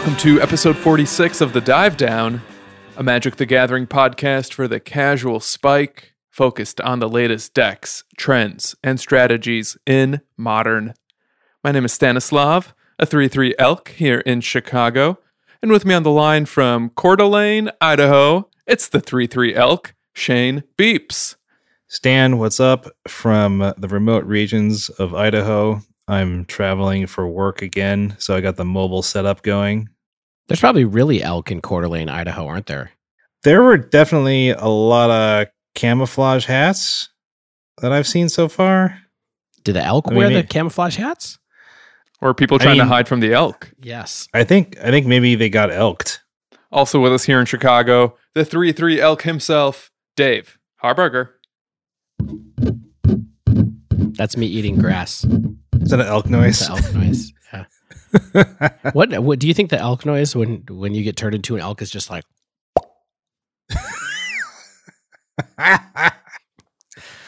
welcome to episode 46 of The Dive Down, a Magic the Gathering podcast for the casual spike, focused on the latest decks, trends, and strategies in modern. My name is Stanislav, a 3 3 elk here in Chicago, and with me on the line from Coeur d'Alene, Idaho, it's the 3 3 elk, Shane Beeps. Stan, what's up from the remote regions of Idaho? I'm traveling for work again, so I got the mobile setup going. There's probably really elk in Coeur d'Alene, Idaho, aren't there? There were definitely a lot of camouflage hats that I've seen so far. Do the elk I wear mean, the camouflage hats? Or people I trying to hide from the elk. Yes. I think I think maybe they got elked. Also with us here in Chicago, the 3 3 elk himself, Dave Harburger. That's me eating grass. Is that an elk mm, The noise? elk noise. Yeah. What what do you think the elk noise when when you get turned into an elk is just like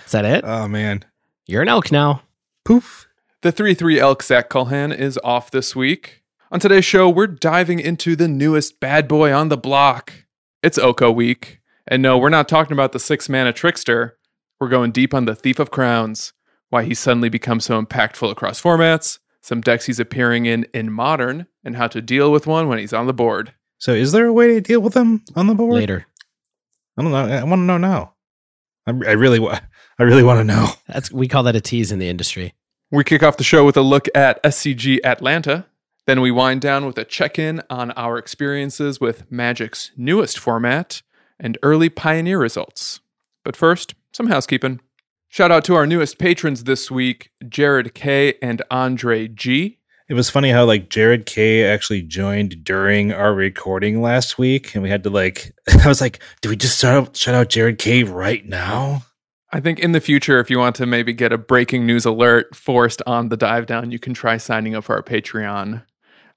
is that it? oh man. You're an elk now. Poof. The 3 3 Elk Zach Culhan is off this week. On today's show, we're diving into the newest bad boy on the block. It's Oko week. And no, we're not talking about the six mana trickster. We're going deep on the Thief of Crowns, why he suddenly becomes so impactful across formats, some decks he's appearing in in modern, and how to deal with one when he's on the board. So is there a way to deal with them on the board? Later. I don't know. I want to know now. I, I really wa- I really want to know. That's we call that a tease in the industry. We kick off the show with a look at SCG Atlanta. Then we wind down with a check in on our experiences with Magic's newest format and early Pioneer results. But first, some housekeeping. Shout out to our newest patrons this week Jared K. and Andre G. It was funny how like Jared K actually joined during our recording last week, and we had to like. I was like, "Do we just shout out, shout out Jared K right now?" I think in the future, if you want to maybe get a breaking news alert forced on the dive down, you can try signing up for our Patreon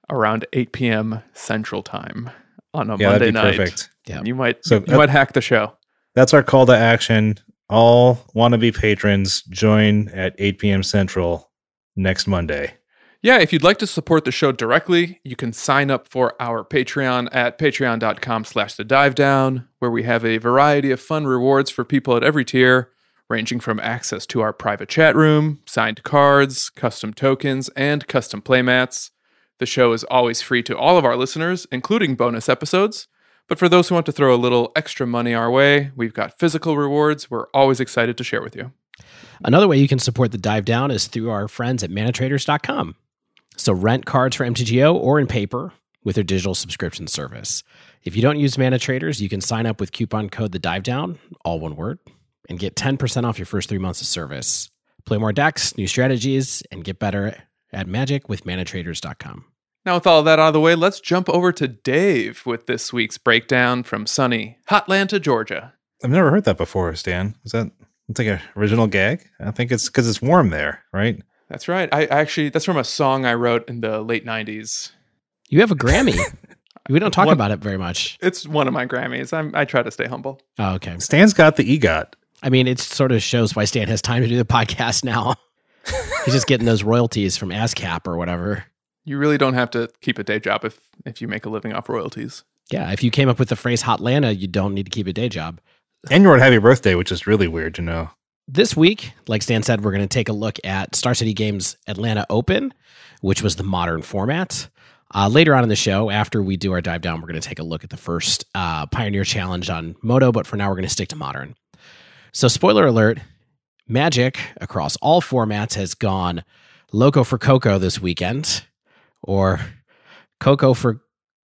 around 8 p.m. Central Time on a yeah, Monday that'd be night. perfect. Yeah. You might So, you uh, might hack the show. That's our call to action. All wannabe patrons join at 8 p.m. Central next Monday. Yeah, if you'd like to support the show directly, you can sign up for our Patreon at patreon.com slash the dive down, where we have a variety of fun rewards for people at every tier, ranging from access to our private chat room, signed cards, custom tokens, and custom playmats. The show is always free to all of our listeners, including bonus episodes. But for those who want to throw a little extra money our way, we've got physical rewards we're always excited to share with you. Another way you can support the dive down is through our friends at manatraders.com. So rent cards for MTGO or in paper with their digital subscription service. If you don't use Mana Traders, you can sign up with coupon code the dive down, all one word, and get 10% off your first three months of service. Play more decks, new strategies, and get better at magic with manatraders.com. Now, with all that out of the way, let's jump over to Dave with this week's breakdown from sunny Hotlanta, Georgia. I've never heard that before, Stan. Is that it's like an original gag? I think it's because it's warm there, right? That's right. I I actually, that's from a song I wrote in the late 90s. You have a Grammy. we don't talk What- about it very much. It's one of my Grammys. I'm, I try to stay humble. Oh, okay. Stan's got the EGOT. I mean, it sort of shows why Stan has time to do the podcast now. He's just getting those royalties from ASCAP or whatever. You really don't have to keep a day job if, if you make a living off royalties. Yeah, if you came up with the phrase Hot Hotlanta, you don't need to keep a day job. And you're on happy birthday, which is really weird to know. This week, like Stan said, we're going to take a look at Star City Games Atlanta Open, which was the modern format. Uh, later on in the show, after we do our dive down, we're going to take a look at the first uh, Pioneer Challenge on MODO, but for now, we're going to stick to modern. So, spoiler alert Magic across all formats has gone Loco for Coco this weekend, or Coco for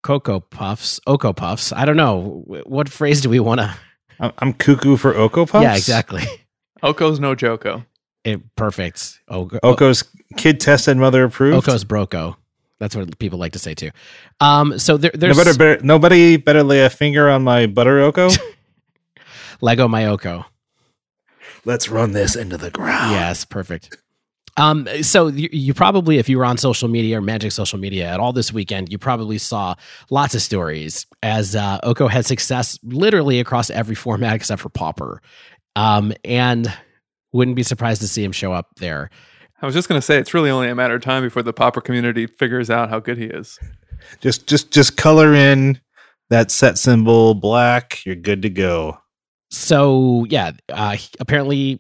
Cocoa Puffs, Oko Puffs. I don't know. What phrase do we want to? I'm, I'm cuckoo for Oko Puffs. Yeah, exactly. Oko's no Joko. It, perfect. Oko, Oko's kid tested, mother approved. Oko's broco. That's what people like to say too. Um, so there, there's better, better, nobody better lay a finger on my butter Oko. Lego my Oko. Let's run this into the ground. Yes, perfect. Um, so you, you probably, if you were on social media or Magic social media at all this weekend, you probably saw lots of stories as uh, Oko had success literally across every format except for Pauper, um, and wouldn't be surprised to see him show up there. I was just going to say, it's really only a matter of time before the Pauper community figures out how good he is. Just just just color in that set symbol black. You're good to go. So yeah, uh, apparently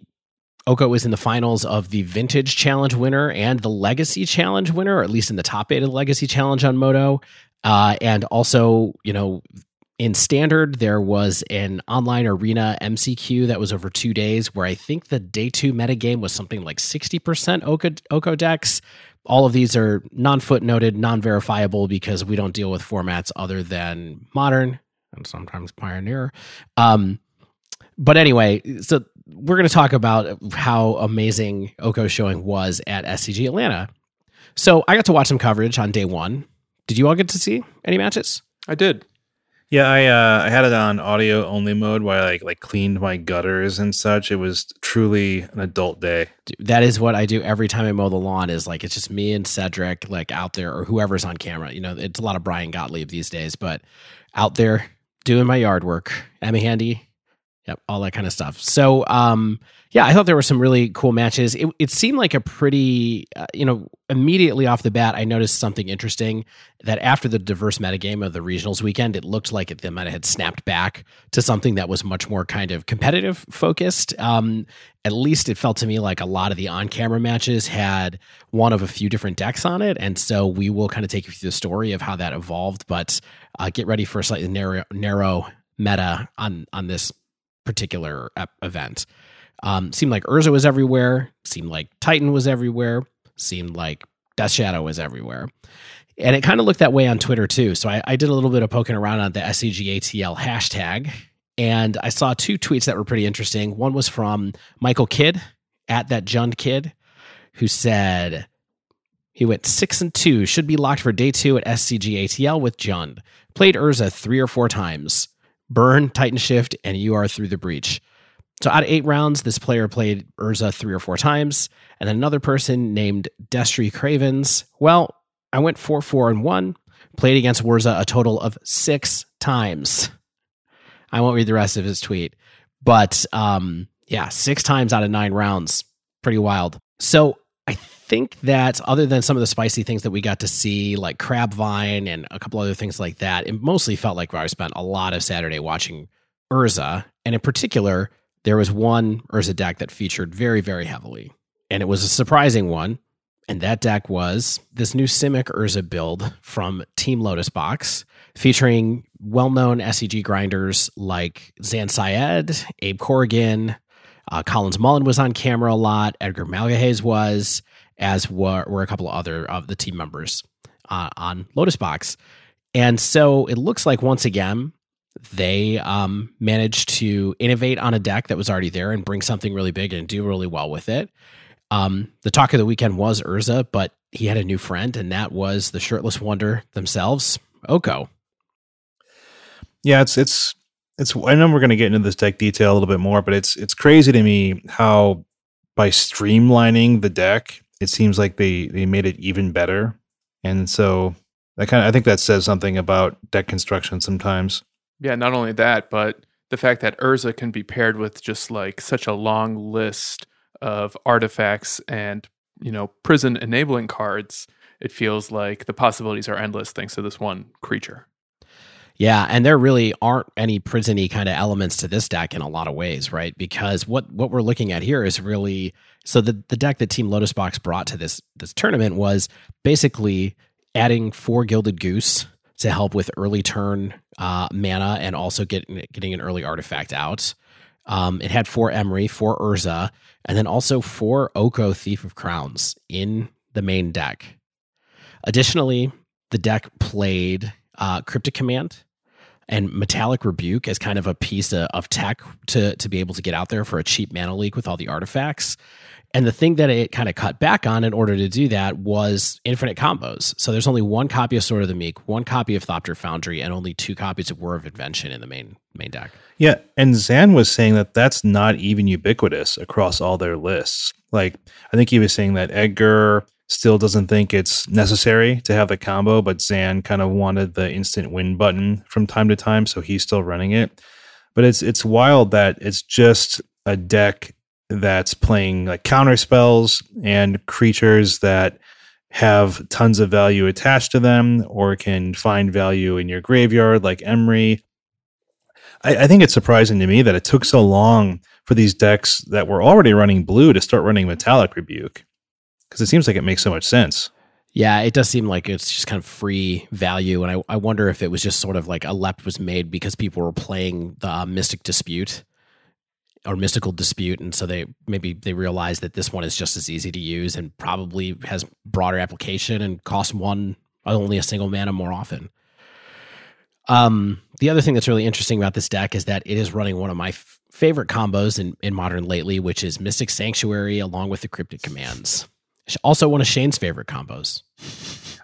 Oko was in the finals of the Vintage Challenge winner and the Legacy Challenge winner, or at least in the top eight of the Legacy Challenge on MODO. Uh, and also, you know, in standard, there was an online arena MCQ that was over two days, where I think the day two metagame was something like 60% Oko, Oko decks. All of these are non footnoted, non verifiable because we don't deal with formats other than modern and sometimes pioneer. Um, but anyway, so we're going to talk about how amazing Oko showing was at SCG Atlanta. So I got to watch some coverage on day one. Did you all get to see any matches? I did. Yeah, I uh, I had it on audio only mode while I like like cleaned my gutters and such. It was truly an adult day. That is what I do every time I mow the lawn. Is like it's just me and Cedric like out there or whoever's on camera. You know, it's a lot of Brian Gottlieb these days, but out there doing my yard work. Emma Handy, Yep, all that kind of stuff. So, um, yeah, I thought there were some really cool matches. It, it seemed like a pretty, uh, you know, immediately off the bat, I noticed something interesting that after the diverse metagame of the regionals weekend, it looked like it, the meta had snapped back to something that was much more kind of competitive focused. Um, at least it felt to me like a lot of the on camera matches had one of a few different decks on it. And so we will kind of take you through the story of how that evolved, but uh, get ready for a slightly narrow, narrow meta on, on this particular event. Um, seemed like Urza was everywhere. Seemed like Titan was everywhere. Seemed like Death Shadow was everywhere. And it kind of looked that way on Twitter too. So I, I did a little bit of poking around on the SCGATL hashtag, and I saw two tweets that were pretty interesting. One was from Michael Kidd at that Jund Kid, who said he went six and two, should be locked for day two at SCGATL with Jund. Played Urza three or four times burn, Titan shift, and you are through the breach. So out of eight rounds, this player played Urza three or four times, and another person named Destry Cravens. Well, I went four, four, and one. Played against Urza a total of six times. I won't read the rest of his tweet, but um, yeah, six times out of nine rounds, pretty wild. So I think that other than some of the spicy things that we got to see, like Crab Vine and a couple other things like that, it mostly felt like I spent a lot of Saturday watching Urza. And in particular, there was one Urza deck that featured very, very heavily. And it was a surprising one. And that deck was this new Simic Urza build from Team Lotus Box, featuring well known SCG grinders like Zan Syed, Abe Corrigan, uh, Collins Mullen was on camera a lot, Edgar Magalhaes was, as were, were a couple of other of the team members uh, on Lotus Box. And so it looks like once again, they um, managed to innovate on a deck that was already there and bring something really big and do really well with it. Um, the talk of the weekend was Urza, but he had a new friend, and that was the shirtless wonder themselves, Oko. Yeah, it's it's it's. I know we're going to get into this deck detail a little bit more, but it's it's crazy to me how by streamlining the deck it seems like they they made it even better. And so I kind of I think that says something about deck construction sometimes. Yeah, not only that, but the fact that Urza can be paired with just like such a long list of artifacts and you know prison enabling cards, it feels like the possibilities are endless thanks to this one creature. Yeah, and there really aren't any prisony kind of elements to this deck in a lot of ways, right? Because what what we're looking at here is really so the the deck that Team Lotus Box brought to this this tournament was basically adding four Gilded Goose to help with early turn uh, mana and also getting getting an early artifact out. Um, it had four Emry, four Urza, and then also four Oko Thief of Crowns in the main deck. Additionally, the deck played uh, Cryptic Command and Metallic Rebuke as kind of a piece of, of tech to to be able to get out there for a cheap mana leak with all the artifacts. And the thing that it kind of cut back on in order to do that was infinite combos. So there's only one copy of Sword of the Meek, one copy of Thopter Foundry, and only two copies of Whir of Invention in the main main deck. Yeah, and Zan was saying that that's not even ubiquitous across all their lists. Like I think he was saying that Edgar still doesn't think it's necessary to have the combo, but Zan kind of wanted the instant win button from time to time, so he's still running it. But it's it's wild that it's just a deck that's playing like counter spells and creatures that have tons of value attached to them or can find value in your graveyard like Emry. I, I think it's surprising to me that it took so long for these decks that were already running blue to start running metallic rebuke because it seems like it makes so much sense. Yeah, it does seem like it's just kind of free value. And I, I wonder if it was just sort of like a lep was made because people were playing the uh, Mystic Dispute or Mystical Dispute. And so they maybe they realized that this one is just as easy to use and probably has broader application and costs one only a single mana more often. Um, the other thing that's really interesting about this deck is that it is running one of my f- favorite combos in, in modern lately, which is Mystic Sanctuary along with the Cryptic Commands. Also, one of Shane's favorite combos.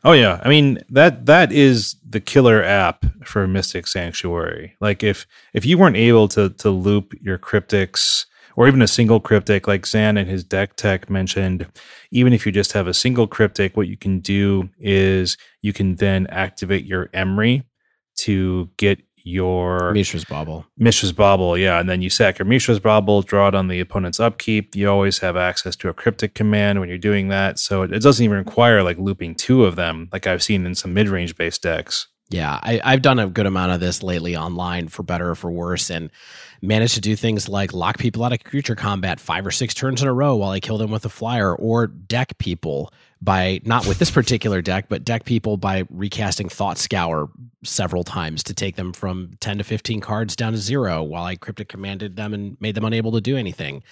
Oh yeah, I mean that that is the killer app for Mystic Sanctuary. Like if if you weren't able to to loop your cryptics or even a single cryptic, like Zan and his deck tech mentioned, even if you just have a single cryptic, what you can do is you can then activate your Emry to get your Mishra's Bauble. Mishra's Bauble, yeah. And then you sack your Mishra's Bauble, draw it on the opponent's upkeep. You always have access to a cryptic command when you're doing that. So it, it doesn't even require like looping two of them, like I've seen in some mid range based decks. Yeah, I, I've done a good amount of this lately online for better or for worse, and managed to do things like lock people out of creature combat five or six turns in a row while I kill them with a flyer, or deck people by not with this particular deck, but deck people by recasting Thought Scour several times to take them from 10 to 15 cards down to zero while I cryptic commanded them and made them unable to do anything.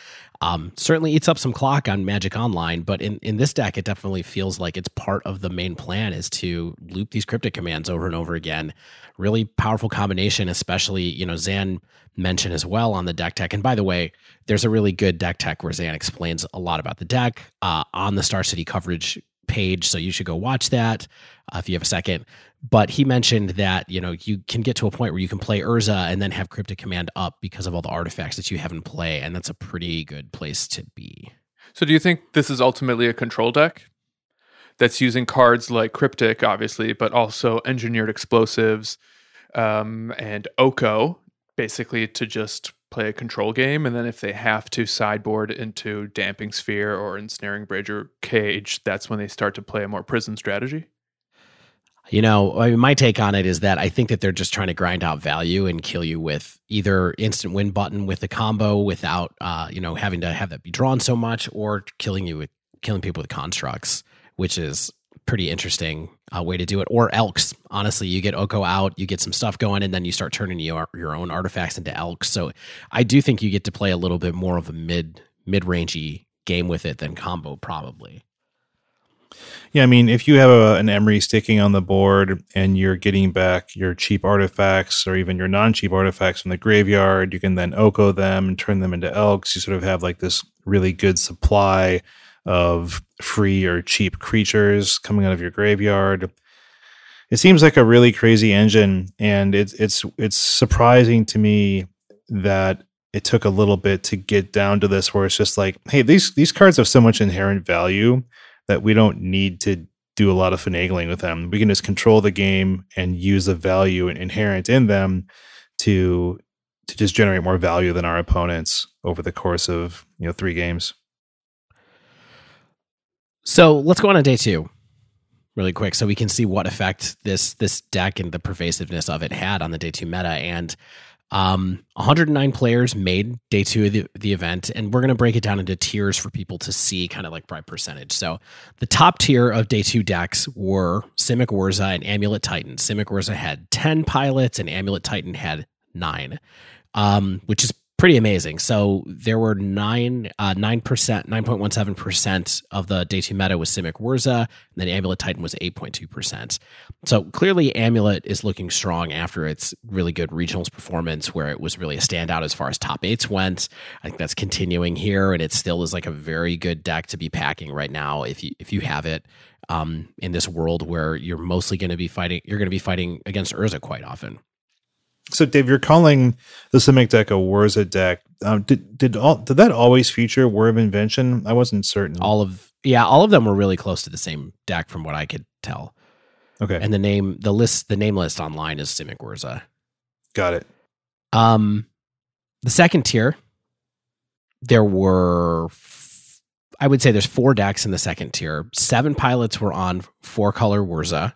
Um, certainly eats up some clock on Magic Online, but in, in this deck, it definitely feels like it's part of the main plan is to loop these cryptic commands over and over again. Really powerful combination, especially, you know, Zan mentioned as well on the deck tech. And by the way, there's a really good deck tech where Zan explains a lot about the deck uh, on the Star City coverage page. So you should go watch that uh, if you have a second. But he mentioned that you know you can get to a point where you can play Urza and then have Cryptic Command up because of all the artifacts that you have in play, and that's a pretty good place to be. So, do you think this is ultimately a control deck that's using cards like Cryptic, obviously, but also engineered explosives um, and Oko, basically to just play a control game, and then if they have to sideboard into Damping Sphere or Ensnaring Bridge or Cage, that's when they start to play a more prison strategy? You know, I mean, my take on it is that I think that they're just trying to grind out value and kill you with either instant win button with the combo without, uh, you know, having to have that be drawn so much, or killing you with killing people with constructs, which is pretty interesting uh, way to do it. Or elks. Honestly, you get Oko out, you get some stuff going, and then you start turning your your own artifacts into elks. So I do think you get to play a little bit more of a mid mid rangey game with it than combo probably. Yeah, I mean, if you have a, an Emry sticking on the board and you're getting back your cheap artifacts or even your non cheap artifacts from the graveyard, you can then Oko them and turn them into elks. You sort of have like this really good supply of free or cheap creatures coming out of your graveyard. It seems like a really crazy engine, and it's it's it's surprising to me that it took a little bit to get down to this where it's just like, hey, these these cards have so much inherent value that we don't need to do a lot of finagling with them. We can just control the game and use the value inherent in them to to just generate more value than our opponents over the course of you know three games. So let's go on to day two really quick so we can see what effect this this deck and the pervasiveness of it had on the day two meta. And um, 109 players made day two of the, the event, and we're going to break it down into tiers for people to see kind of like by percentage. So the top tier of day two decks were Simic Urza and Amulet Titan. Simic Urza had 10 pilots, and Amulet Titan had nine, um, which is pretty amazing. So there were nine uh, nine percent, nine point one seven percent of the day two meta was Simic Urza, and then Amulet Titan was eight point two percent. So clearly, Amulet is looking strong after its really good regionals performance, where it was really a standout as far as top eights went. I think that's continuing here, and it still is like a very good deck to be packing right now if you if you have it. Um, in this world where you're mostly going to be fighting, you're going to be fighting against Urza quite often. So, Dave, you're calling the Simic deck a Urza deck. Um, did did all did that always feature Whir of Invention? I wasn't certain. All of yeah, all of them were really close to the same deck from what I could tell. Okay, and the name the list the name list online is Simic Urza. Got it. Um, the second tier, there were f- I would say there's four decks in the second tier. Seven pilots were on four color Urza.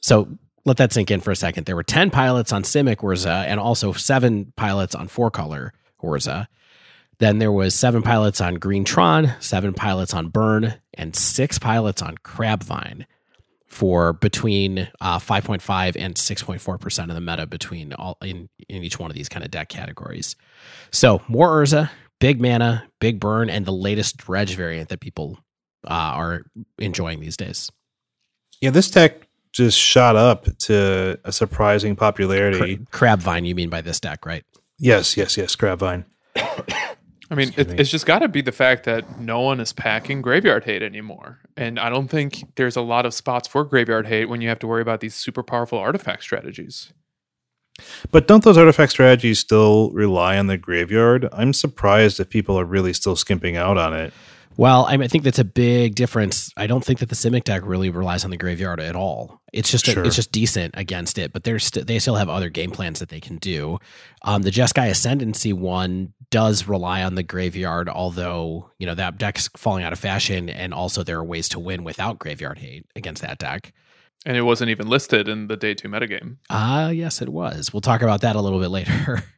So let that sink in for a second. There were 10 pilots on Simic Urza and also seven pilots on four color Urza. Then there was seven pilots on Green Tron, seven pilots on Burn, and six pilots on Crabvine for between uh, 5.5 and 6.4% of the meta between all in, in each one of these kind of deck categories. So more Urza, big mana, big burn, and the latest dredge variant that people uh, are enjoying these days. Yeah, this deck just shot up to a surprising popularity. Crabvine, you mean by this deck, right? Yes, yes, yes, Crabvine. I mean, it, it's just got to be the fact that no one is packing graveyard hate anymore. And I don't think there's a lot of spots for graveyard hate when you have to worry about these super powerful artifact strategies. But don't those artifact strategies still rely on the graveyard? I'm surprised if people are really still skimping out on it. Well, I, mean, I think that's a big difference. I don't think that the Simic deck really relies on the graveyard at all. It's just Sure. a, it's just decent against it, but there's st- they still have other game plans that they can do. Um, the Jeskai Ascendancy one does rely on the graveyard, although you know that deck's falling out of fashion, and also there are ways to win without graveyard hate against that deck. And it wasn't even listed in the day two metagame. Ah, yes, it was. We'll talk about that a little bit later.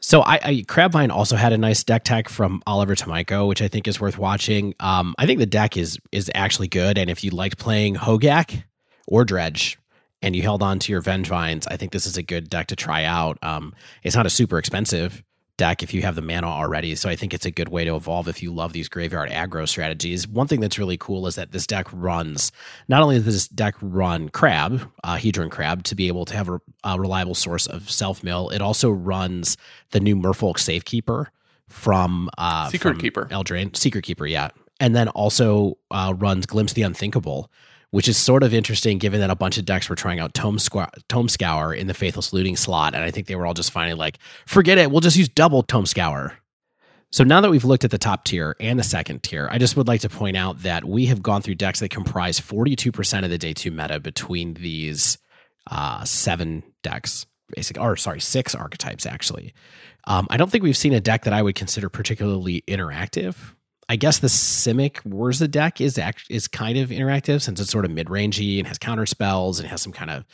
so, I, I Crabvine also had a nice deck tech from Oliver Tomajko, which I think is worth watching. Um, I think the deck is is actually good, and if you liked playing Hogak or Dredge, and you held on to your Vengevines, I think this is a good deck to try out. Um, it's not a super expensive deck if you have the mana already. So I think it's a good way to evolve if you love these graveyard aggro strategies. One thing that's really cool is that this deck runs not only does this deck run Crab, uh, Hedron Crab, to be able to have a, a reliable source of self mill, it also runs the new Merfolk Safekeeper from uh, Secret from Keeper. Eldraine, Secret Keeper, yeah, and then also uh, runs Glimpse the Unthinkable. Which is sort of interesting given that a bunch of decks were trying out Tome, Squa- Tome Scour in the Faithless Looting slot. And I think they were all just finally like, forget it, we'll just use double Tome Scour. So now that we've looked at the top tier and the second tier, I just would like to point out that we have gone through decks that comprise 42% of the day two meta between these uh, seven decks, basic, or sorry, six archetypes actually. Um, I don't think we've seen a deck that I would consider particularly interactive. I guess the Simic Whirza deck is act- is kind of interactive since it's sort of mid rangey and has counter spells and has some kind of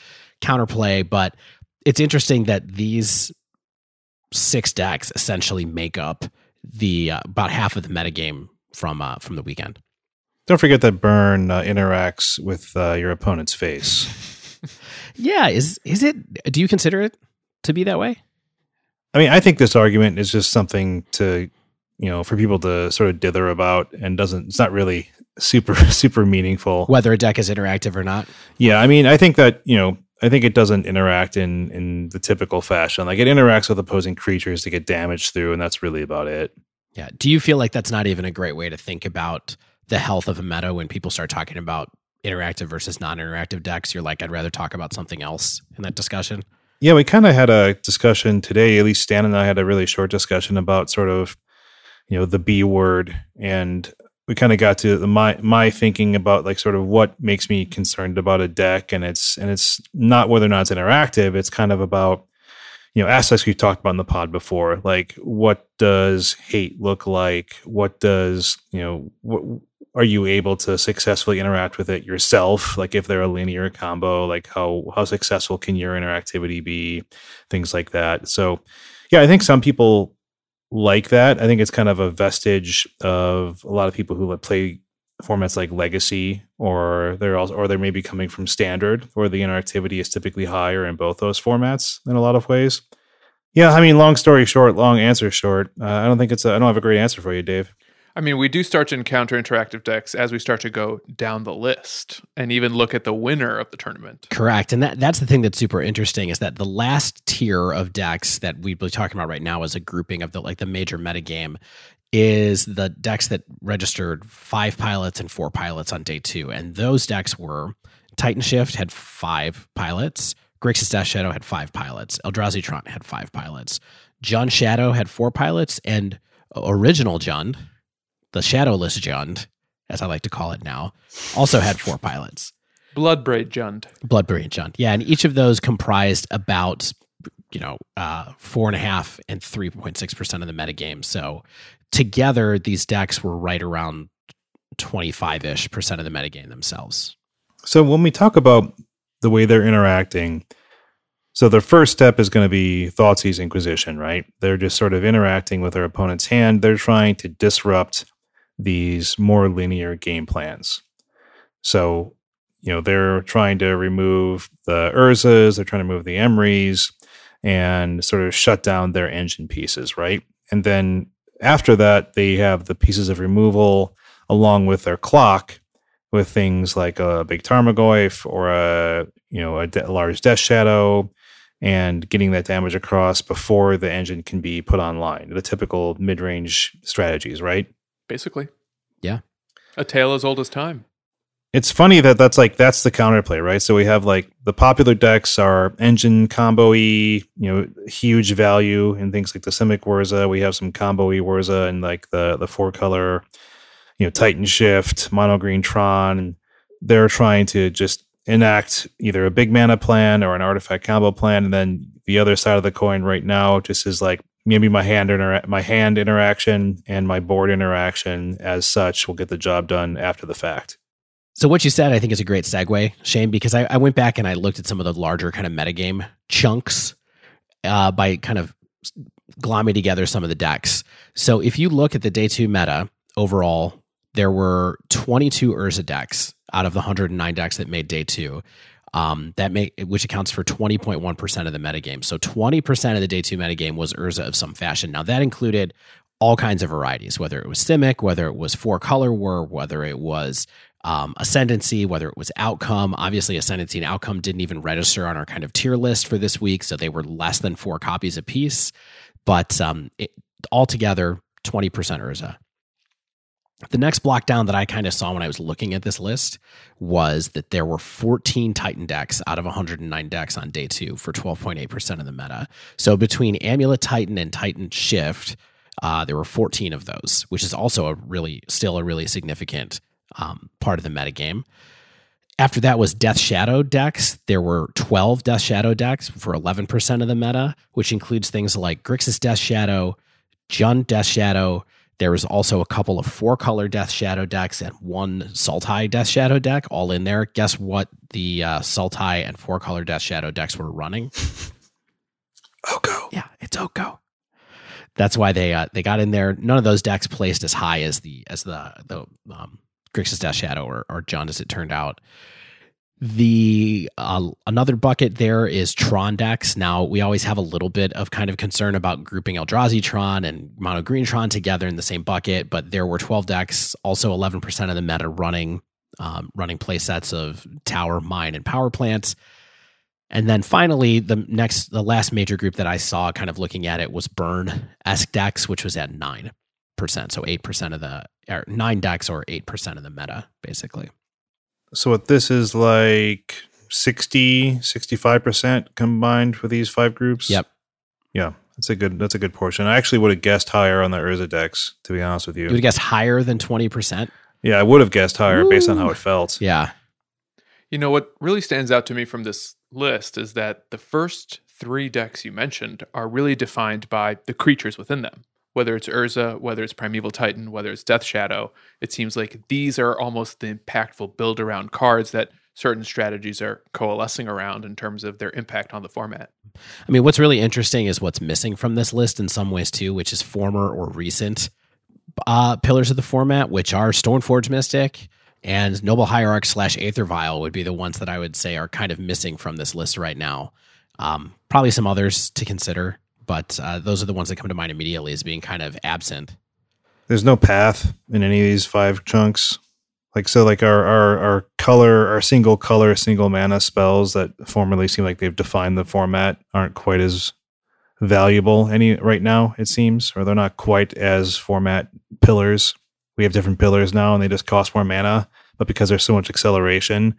counterplay. But it's interesting that these six decks essentially make up the uh, about half of the metagame from uh, from the weekend. Don't forget that burn uh, interacts with uh, your opponent's face. Yeah, is is it? Do you consider it to be that way? I mean, I think this argument is just something to, you know, for people to sort of dither about and doesn't, it's not really super, super meaningful. Whether a deck is interactive or not. Yeah. I mean, I think that, you know, I think it doesn't interact in, in the typical fashion. Like it interacts with opposing creatures to get damage through, and that's really about it. Yeah. Do you feel like that's not even a great way to think about the health of a meta when people start talking about interactive versus non-interactive decks? You're like, I'd rather talk about something else in that discussion. Yeah, we kind of had a discussion today. At least Stan and I had a really short discussion about sort of, you know, the B word, and we kind of got to the, my my thinking about like sort of what makes me concerned about a deck, and it's and it's not whether or not it's interactive. It's kind of about you know aspects we've talked about in the pod before, like what does hate look like? What does you know what are you able to successfully interact with it yourself? Like if they're a linear combo like how how successful can your interactivity be? Things like that. So yeah i think some people like that. I think it's kind of a vestige of a lot of people who play formats like legacy or they're also or they're maybe coming from standard where the interactivity is typically higher in both those formats in a lot of ways. Yeah i mean long story short long answer short uh, i don't think it's i don't have a great answer for you dave I mean, we do start to encounter interactive decks as we start to go down the list and even look at the winner of the tournament. Correct. And that that's the thing that's super interesting is that the last tier of decks that we'd be talking about right now is a grouping of the like the major metagame is the decks that registered five pilots and four pilots on day two. And those decks were Titan Shift had five pilots, Grixis Death Shadow had five pilots, Eldrazi Tron had five pilots, Jund Shadow had four pilots, and original Jund, the Shadowless Jund, as I like to call it now, also had four pilots. Bloodbraid Jund. Bloodbraid Jund. Yeah, and each of those comprised about you know uh, four and a half and three point six percent of the metagame. So together, these decks were right around 25 ish percent of the metagame themselves. So when we talk about the way they're interacting, so the first step is going to be Thoughtseize Inquisition, right? They're just sort of interacting with their opponent's hand. They're trying to disrupt these more linear game plans. So, you know, they're trying to remove the Urzas, they're trying to move the Emrys, and sort of shut down their engine pieces, right? And then after that, they have the pieces of removal along with their clock with things like a big Tarmogoyf or a you know a, de- a large Death Shadow and getting that damage across before the engine can be put online. The typical mid-range strategies, right? Basically. Yeah. A tale as old as time. It's funny that that's like that's the counterplay, right? So we have like the popular decks are engine combo y, you know, huge value in things like the Simic Urza. We have some combo y Urza and like the the four color, you know, Titan Shift, Mono Green Tron. And they're trying to just enact either a big mana plan or an artifact combo plan, and then the other side of the coin right now just is like maybe my hand inter- my hand interaction and my board interaction as such will get the job done after the fact. So what you said, I think, is a great segue, Shane, because I, I went back and I looked at some of the larger kind of metagame chunks uh, by kind of glomming together some of the decks. So if you look at the day two meta overall, there were 22 Urza decks out of the 109 decks that made day two. Um, that make which accounts for 20.1% of the metagame. So 20% of the day two metagame was Urza of some fashion. Now that included all kinds of varieties, whether it was Simic, whether it was four color war, whether it was um, ascendancy, whether it was outcome. Obviously, ascendancy and outcome didn't even register on our kind of tier list for this week, so they were less than four copies a piece. But um, it, altogether, 20% Urza. The next block down that I kind of saw when I was looking at this list was that there were 14 Titan decks out of 109 decks on day two for 12.8% of the meta. So between Amulet Titan and Titan Shift, uh, there were 14 of those, which is also a really, still a really significant um, part of the metagame. After that was Death Shadow decks. There were 12 Death Shadow decks for 11% of the meta, which includes things like Grixis Death Shadow, Jund Death Shadow. There was also a couple of four color Death Shadow decks and one Sultai Death Shadow deck all in there. Guess what the uh, Sultai and four color Death Shadow decks were running? Oko. Yeah, it's Oko. That's why they uh, they got in there. None of those decks placed as high as the as the the um, Grixis Death Shadow or, or as it turned out. The uh, another bucket there is Tron decks. Now we always have a little bit of kind of concern about grouping Eldrazi Tron and Mono Green Tron together in the same bucket, but there were 12 decks, also 11% of the meta running um, running play sets of Tower, Mine, and Power Plants. And then finally, the next, the last major group that I saw kind of looking at it was Burn esque decks, which was at nine percent, so eight percent of the nine decks or eight percent of the meta, basically. So what this is like 60, 65% combined for these five groups? Yep. Yeah. That's a good that's a good portion. I actually would have guessed higher on the Urza decks, to be honest with you. You would guess higher than twenty percent. Yeah, I would have guessed higher based on how it felt. Yeah. You know what really stands out to me from this list is that the first three decks you mentioned are really defined by the creatures within them. Whether it's Urza, whether it's Primeval Titan, whether it's Death Shadow, it seems like these are almost the impactful build around cards that certain strategies are coalescing around in terms of their impact on the format. I mean, what's really interesting is what's missing from this list in some ways too, which is former or recent uh, pillars of the format, which are Stoneforge Mystic and Noble Hierarch slash Aether Vial would be the ones that I would say are kind of missing from this list right now. Um, probably some others to consider, but uh, those are the ones that come to mind immediately as being kind of absent. There's no path in any of these five chunks. Like so like our our our color, our single color, single mana spells that formerly seem like they've defined the format aren't quite as valuable any right now, it seems, or they're not quite as format pillars. We have different pillars now and they just cost more mana, but because there's so much acceleration,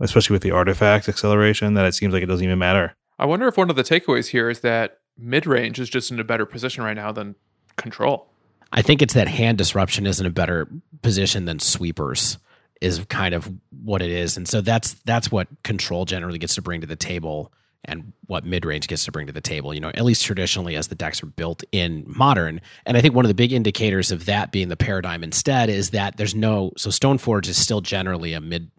especially with the artifact acceleration, that it seems like it doesn't even matter. I wonder if one of the takeaways here is that mid range is just in a better position right now than control. I think it's that hand disruption is in a better position than sweepers is kind of what it is, and so that's that's what control generally gets to bring to the table and what mid range gets to bring to the table. You know, at least traditionally as the decks are built in modern. And I think one of the big indicators of that being the paradigm instead is that there's no so Stoneforge is still generally a mid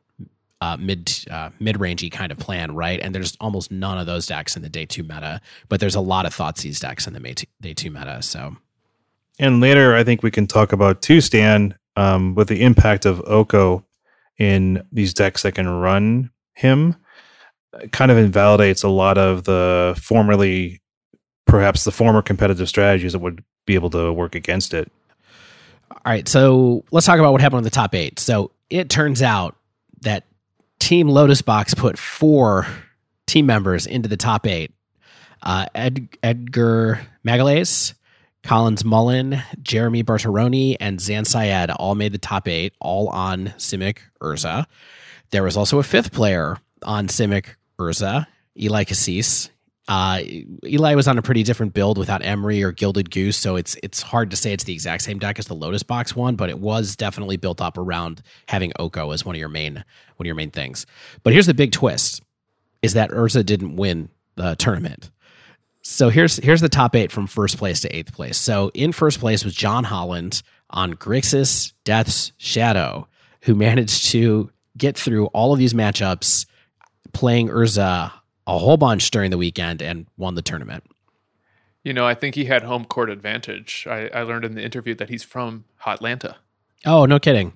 uh, mid uh, mid rangey kind of plan, right? And there's almost none of those decks in the day two meta, but there's a lot of Thoughtseize decks in the day two meta. So, and later I think we can talk about two stand um, with the impact of Oko in these decks that can run him. Kind of invalidates a lot of the formerly, perhaps the former competitive strategies that would be able to work against it. All right, so let's talk about what happened in the top eight. So it turns out that Team Lotus Box put four team members into the top eight. Uh, Ed, Edgar Magalhaes, Collins Mullen, Jeremy Bertaroni, and Zan Syed all made the top eight, all on Simic Urza. There was also a fifth player on Simic Urza, Eli Kassis. Uh, Eli was on a pretty different build without Emry or Gilded Goose, so it's it's hard to say it's the exact same deck as the Lotus Box one, but it was definitely built up around having Oko as one of your main one of your main things. But here's the big twist: is that Urza didn't win the tournament. So here's here's the top eight from first place to eighth place. So in first place was John Holland on Grixis Death's Shadow, who managed to get through all of these matchups, playing Urza a whole bunch during the weekend and won the tournament. You know, I think he had home court advantage. I, I learned in the interview that he's from Atlanta. Oh, no kidding.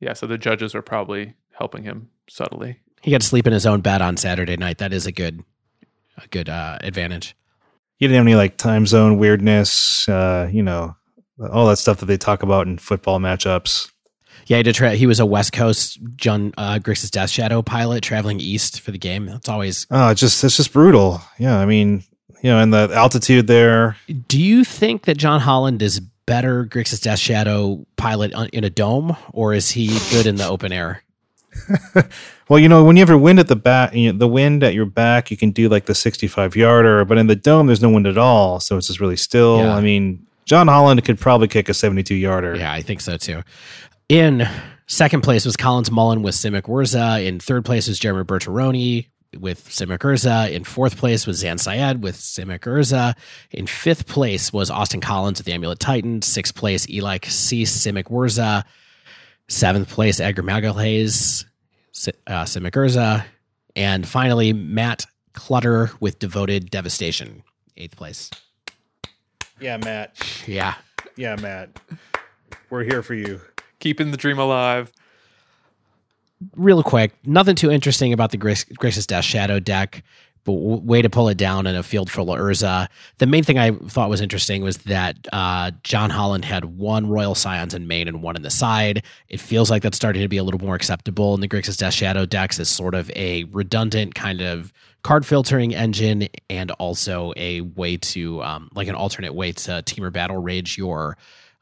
Yeah, so the judges were probably helping him subtly. He got to sleep in his own bed on Saturday night. That is a good, a good uh, advantage. He didn't have any like time zone weirdness. Uh, you know, all that stuff that they talk about in football matchups. Yeah, he did. Tra- he was a West Coast John uh, Grixis Death Shadow pilot traveling east for the game. That's always oh, it's just it's just brutal. Yeah, I mean, you know, and the altitude there. Do you think that John Holland is better Grixis Death Shadow pilot in a dome, or is he good in the open air? well, you know, when you have a wind at the back, you know, the wind at your back, you can do like the 65 yarder, but in the dome, there's no wind at all. So it's just really still. Yeah. I mean, John Holland could probably kick a 72 yarder. Yeah, I think so too. In second place was Collins Mullen with Simic Urza. In third place was Jeremy Bertaroni with Simic Urza. In fourth place was Zan Syed with Simic Urza. In fifth place was Austin Collins with the Amulet Titan. Sixth place, Eli Kassis, Simic Urza. Seventh place, Edgar Magalhaes, uh, Simic Urza. And finally, Matt Clutter with Devoted Devastation. Eighth place. Yeah, Matt. Yeah. Yeah, Matt. We're here for you keeping the dream alive. Real quick, nothing too interesting about the Grixis Death Shadow deck, but way to pull it down in a field full of Urza. The main thing I thought was interesting was that uh, John Holland had one Royal Scions in main and one in the side. It feels like that's starting to be a little more acceptable in the Grixis Death Shadow decks as sort of a redundant kind of card filtering engine and also a way to, um, like an alternate way to Temur Battle Rage your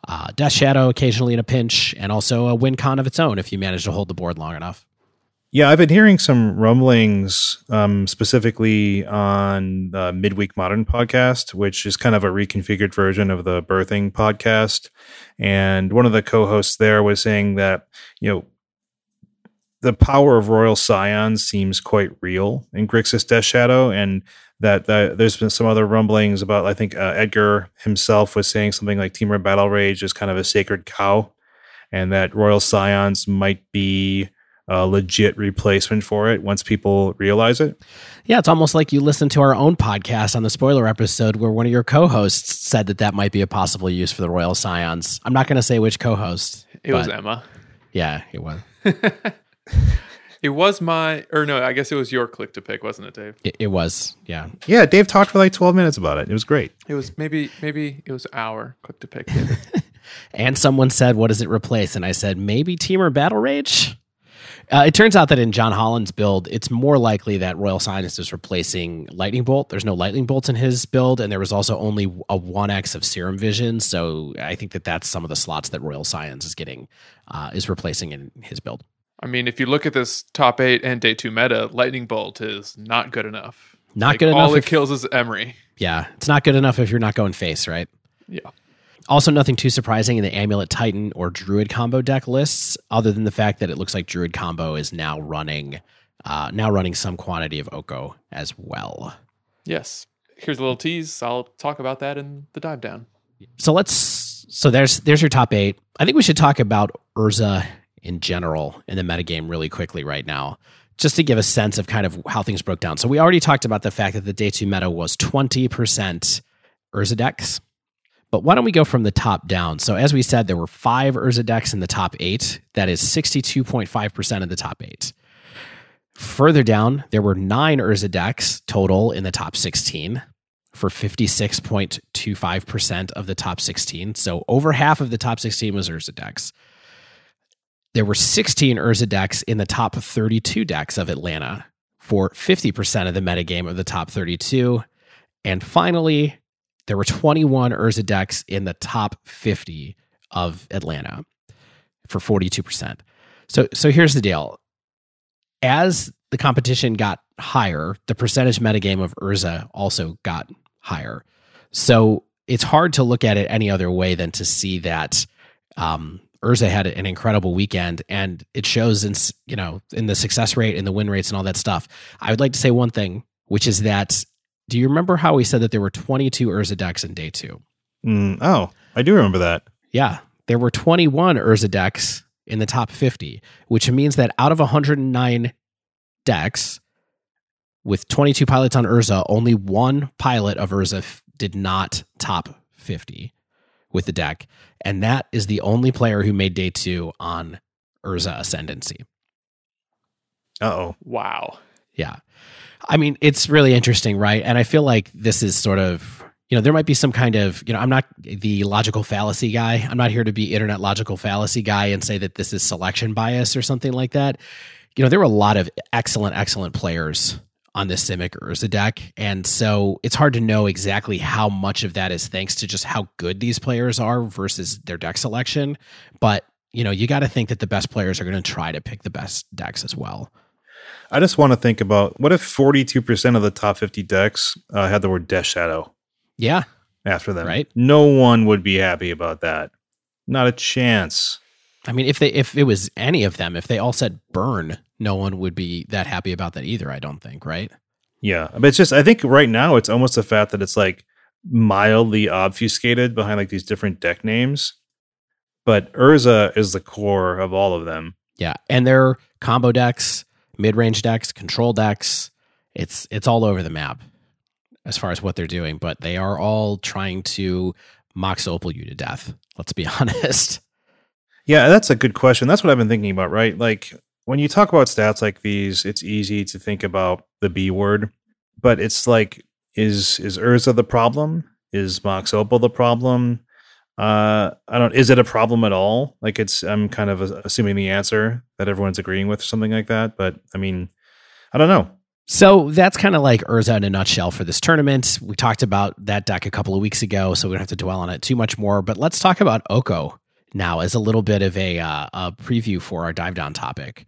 uh, Death Shadow occasionally in a pinch, and also a win con of its own if you manage to hold the board long enough. Yeah, I've been hearing some rumblings, um, specifically on the Midweek Modern podcast, which is kind of a reconfigured version of the Birthing podcast. And one of the co-hosts there was saying that you know the power of Royal Scions seems quite real in Grixis Death Shadow, and that, that there's been some other rumblings about. I think uh, Edgar himself was saying something like Temur Battle Rage is kind of a sacred cow, and that Royal Scions might be a legit replacement for it once people realize it. Yeah, it's almost like you listened to our own podcast on the spoiler episode where one of your co-hosts said that that might be a possible use for the Royal Scions. I'm not going to say which co-host. It was Emma. Yeah, it was. It was my, or no, I guess it was your click to pick, wasn't it, Dave? It, it, was, yeah. Yeah, Dave talked for like 12 minutes about it. It was great. It was maybe, maybe it was our click to pick. and someone said, what does it replace? And I said, maybe Temur Battle Rage? Uh, it turns out that in John Holland's build, it's more likely that Royal Scions is replacing Lightning Bolt. There's no Lightning Bolts in his build, and there was also only a 1x of Serum Vision. So I think that that's some of the slots that Royal Scions is getting, uh, is replacing in his build. I mean, if you look at this top eight and day two meta, Lightning Bolt is not good enough. Not like, good enough. All it kills is Emry. Yeah, it's not good enough if you're not going face, right? Yeah. Also, nothing too surprising in the Amulet Titan or Druid combo deck lists, other than the fact that it looks like Druid combo is now running uh, now running some quantity of Oko as well. Yes. Here's a little tease. I'll talk about that in the dive down. So let's so there's there's your top eight. I think we should talk about Urza in general in the metagame really quickly right now, just to give a sense of kind of how things broke down. So we already talked about the fact that the day two meta was 20% Urza decks. But why don't we go from the top down? So as we said, there were five Urza decks in the top eight. That is 62.5% of the top eight. Further down, there were nine Urza decks total in the top 16 for 56.25% of the top 16. So over half of the top 16 was Urza decks. There were 16 Urza decks in the top 32 decks of Atlanta for 50% of the metagame of the top 32. And finally, there were 21 Urza decks in the top 50 of Atlanta for 42%. So so here's the deal. As the competition got higher, the percentage metagame of Urza also got higher. So it's hard to look at it any other way than to see that um, Urza had an incredible weekend, and it shows in you know in the success rate and the win rates and all that stuff. I would like to say one thing, which is that do you remember how we said that there were 22 Urza decks in day two? Mm, oh, I do remember that. Yeah, there were 21 Urza decks in the top 50, which means that out of 109 decks with 22 pilots on Urza, only one pilot of Urza f- did not top 50 with the deck. And that is the only player who made day two on Urza Ascendancy. Uh oh. Wow. Yeah. I mean, it's really interesting, right? And I feel like this is sort of, you know, there might be some kind of, you know, I'm not the logical fallacy guy. I'm not here to be internet logical fallacy guy and say that this is selection bias or something like that. You know, there were a lot of excellent, excellent players on this Simic Urza deck. And so it's hard to know exactly how much of that is thanks to just how good these players are versus their deck selection. But, you know, you got to think that the best players are going to try to pick the best decks as well. I just want to think about what if 42% of the top 50 decks uh, had the word Death Shadow Yeah. after them? Right. No one would be happy about that. Not a chance. I mean, if they if it was any of them, if they all said burn, no one would be that happy about that either. I don't think, right? Yeah. But it's just, I think right now it's almost the fact that it's like mildly obfuscated behind like these different deck names. But Urza is the core of all of them. Yeah, and they're combo decks, mid range decks, control decks. It's it's all over the map as far as what they're doing, but they are all trying to mox opal you to death. Let's be honest. Yeah, that's a good question. That's what I've been thinking about, right? Like when you talk about stats like these, it's easy to think about the B word, but it's like, is is Urza the problem? Is Mox Opal the problem? Uh, I don't. Is it a problem at all? Like it's. I'm kind of assuming the answer that everyone's agreeing with, something like that. But I mean, I don't know. So that's kind of like Urza in a nutshell for this tournament. We talked about that deck a couple of weeks ago, so we don't have to dwell on it too much more. But let's talk about Oko now as a little bit of a, uh, a preview for our dive down topic.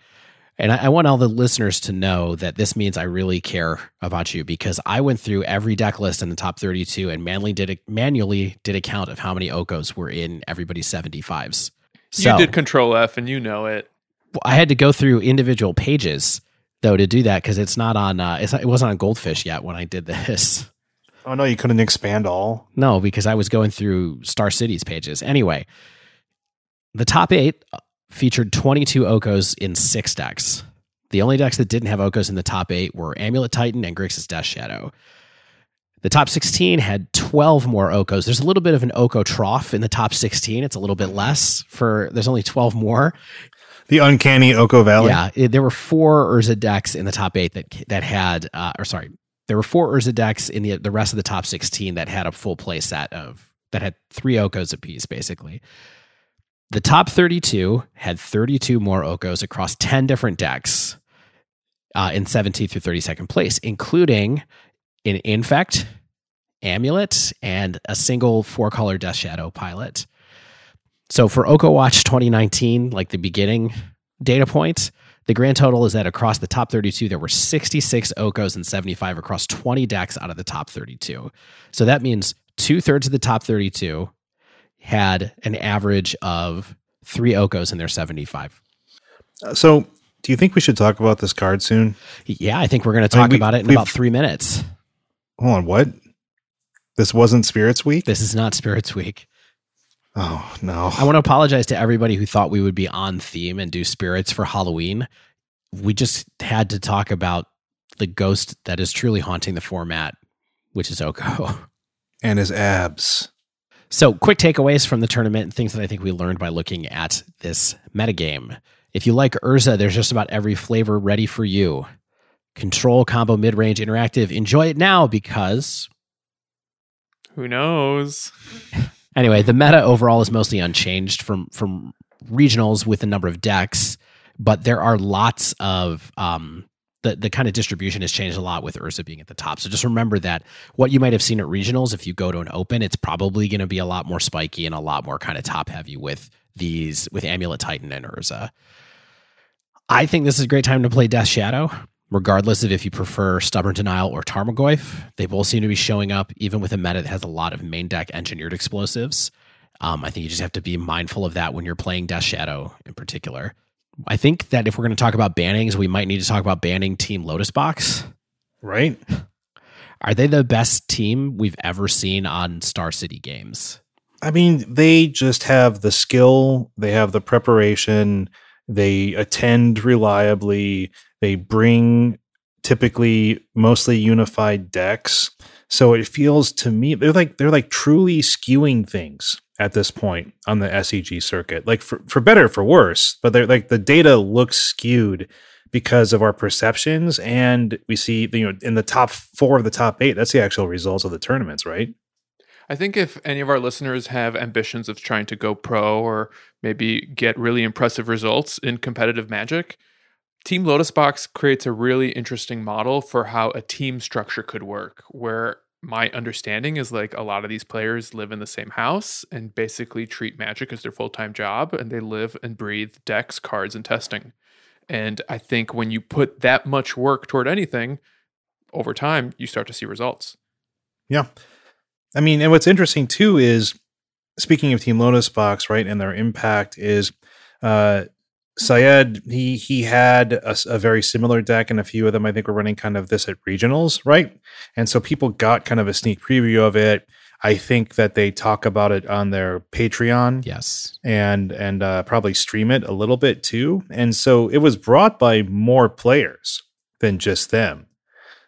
And I, I, want all the listeners to know that this means I really care about you because I went through every deck list in the top 32 and manually did a, manually did a count of how many Okos were in everybody's 75s. So, you did Control F and you know it. I had to go through individual pages though to do that because it's not on. Uh, it's not, it wasn't on Goldfish yet when I did this. Oh no, you couldn't expand all. No, because I was going through Star City's pages. Anyway, the top eight featured 22 Okos in six decks. The only decks that didn't have Okos in the top eight were Amulet Titan and Grixis Death Shadow. The top 16 had 12 more Okos. There's a little bit of an Oko trough in the top 16. It's a little bit less for, there's only 12 more. The uncanny Oko Valley. Yeah, it, there were four Urza decks in the top eight that that had, uh, or sorry, there were four Urza decks in the the rest of the top 16 that had a full play set of, that had three Okos apiece, basically. The top 32 had 32 more Okos across 10 different decks uh, in 17th through 32nd place, including an Infect, Amulet, and a single four color Death Shadow pilot. So for Oko Watch 2019, like the beginning data points, the grand total is that across the top 32, there were 66 Okos and 75 across 20 decks out of the top 32. So that means two thirds of the top 32 had an average of three Okos in their 75. Uh, so Do you think we should talk about this card soon? Yeah, I think we're going to I mean, talk we- about it in about three minutes. Hold on, what? This wasn't Spirits Week? This is not Spirits Week. Oh no. I want to apologize to everybody who thought we would be on theme and do spirits for Halloween. We just had to talk about the ghost that is truly haunting the format, which is Oko. and his abs. So, quick takeaways from the tournament and things that I think we learned by looking at this metagame. If you like Urza, there's just about every flavor ready for you. Control, combo, mid range, interactive. Enjoy it now because Who knows? Anyway, the meta overall is mostly unchanged from from regionals with the number of decks, but there are lots of um the, the kind of distribution has changed a lot with Urza being at the top. So just remember that what you might have seen at regionals, if you go to an open, it's probably going to be a lot more spiky and a lot more kind of top heavy with these with Amulet Titan and Urza. I think this is a great time to play Death Shadow, regardless of if you prefer Stubborn Denial or Tarmogoyf. They both seem to be showing up, even with a meta that has a lot of main deck engineered explosives. Um, I think you just have to be mindful of that when you're playing Death Shadow in particular. I think that if we're going to talk about bannings, we might need to talk about banning Team Lotus Box. Right? Are they the best team we've ever seen on Star City games? I mean, they just have the skill, they have the preparation, they attend reliably, they bring typically mostly unified decks. So it feels to me they're like they're like truly skewing things at this point on the SCG circuit. Like for, for better or for worse, but they're like the data looks skewed because of our perceptions and we see you know in the top 4 of the top 8 that's the actual results of the tournaments, right? I think if any of our listeners have ambitions of trying to go pro or maybe get really impressive results in competitive magic, Team Lotus Box creates a really interesting model for how a team structure could work, where my understanding is like a lot of these players live in the same house and basically treat magic as their full time job and they live and breathe decks, cards, and testing. And I think when you put that much work toward anything, over time, you start to see results. Yeah. I mean, and what's interesting too is speaking of Team Lotus Box, right, and their impact is uh Syed, he he had a very similar deck, and a few of them I think were running kind of this at regionals, right? And so people got kind of a sneak preview of it. I think that they talk about it on their Patreon Yes. and and uh, probably stream it a little bit too. And so it was brought by more players than just them.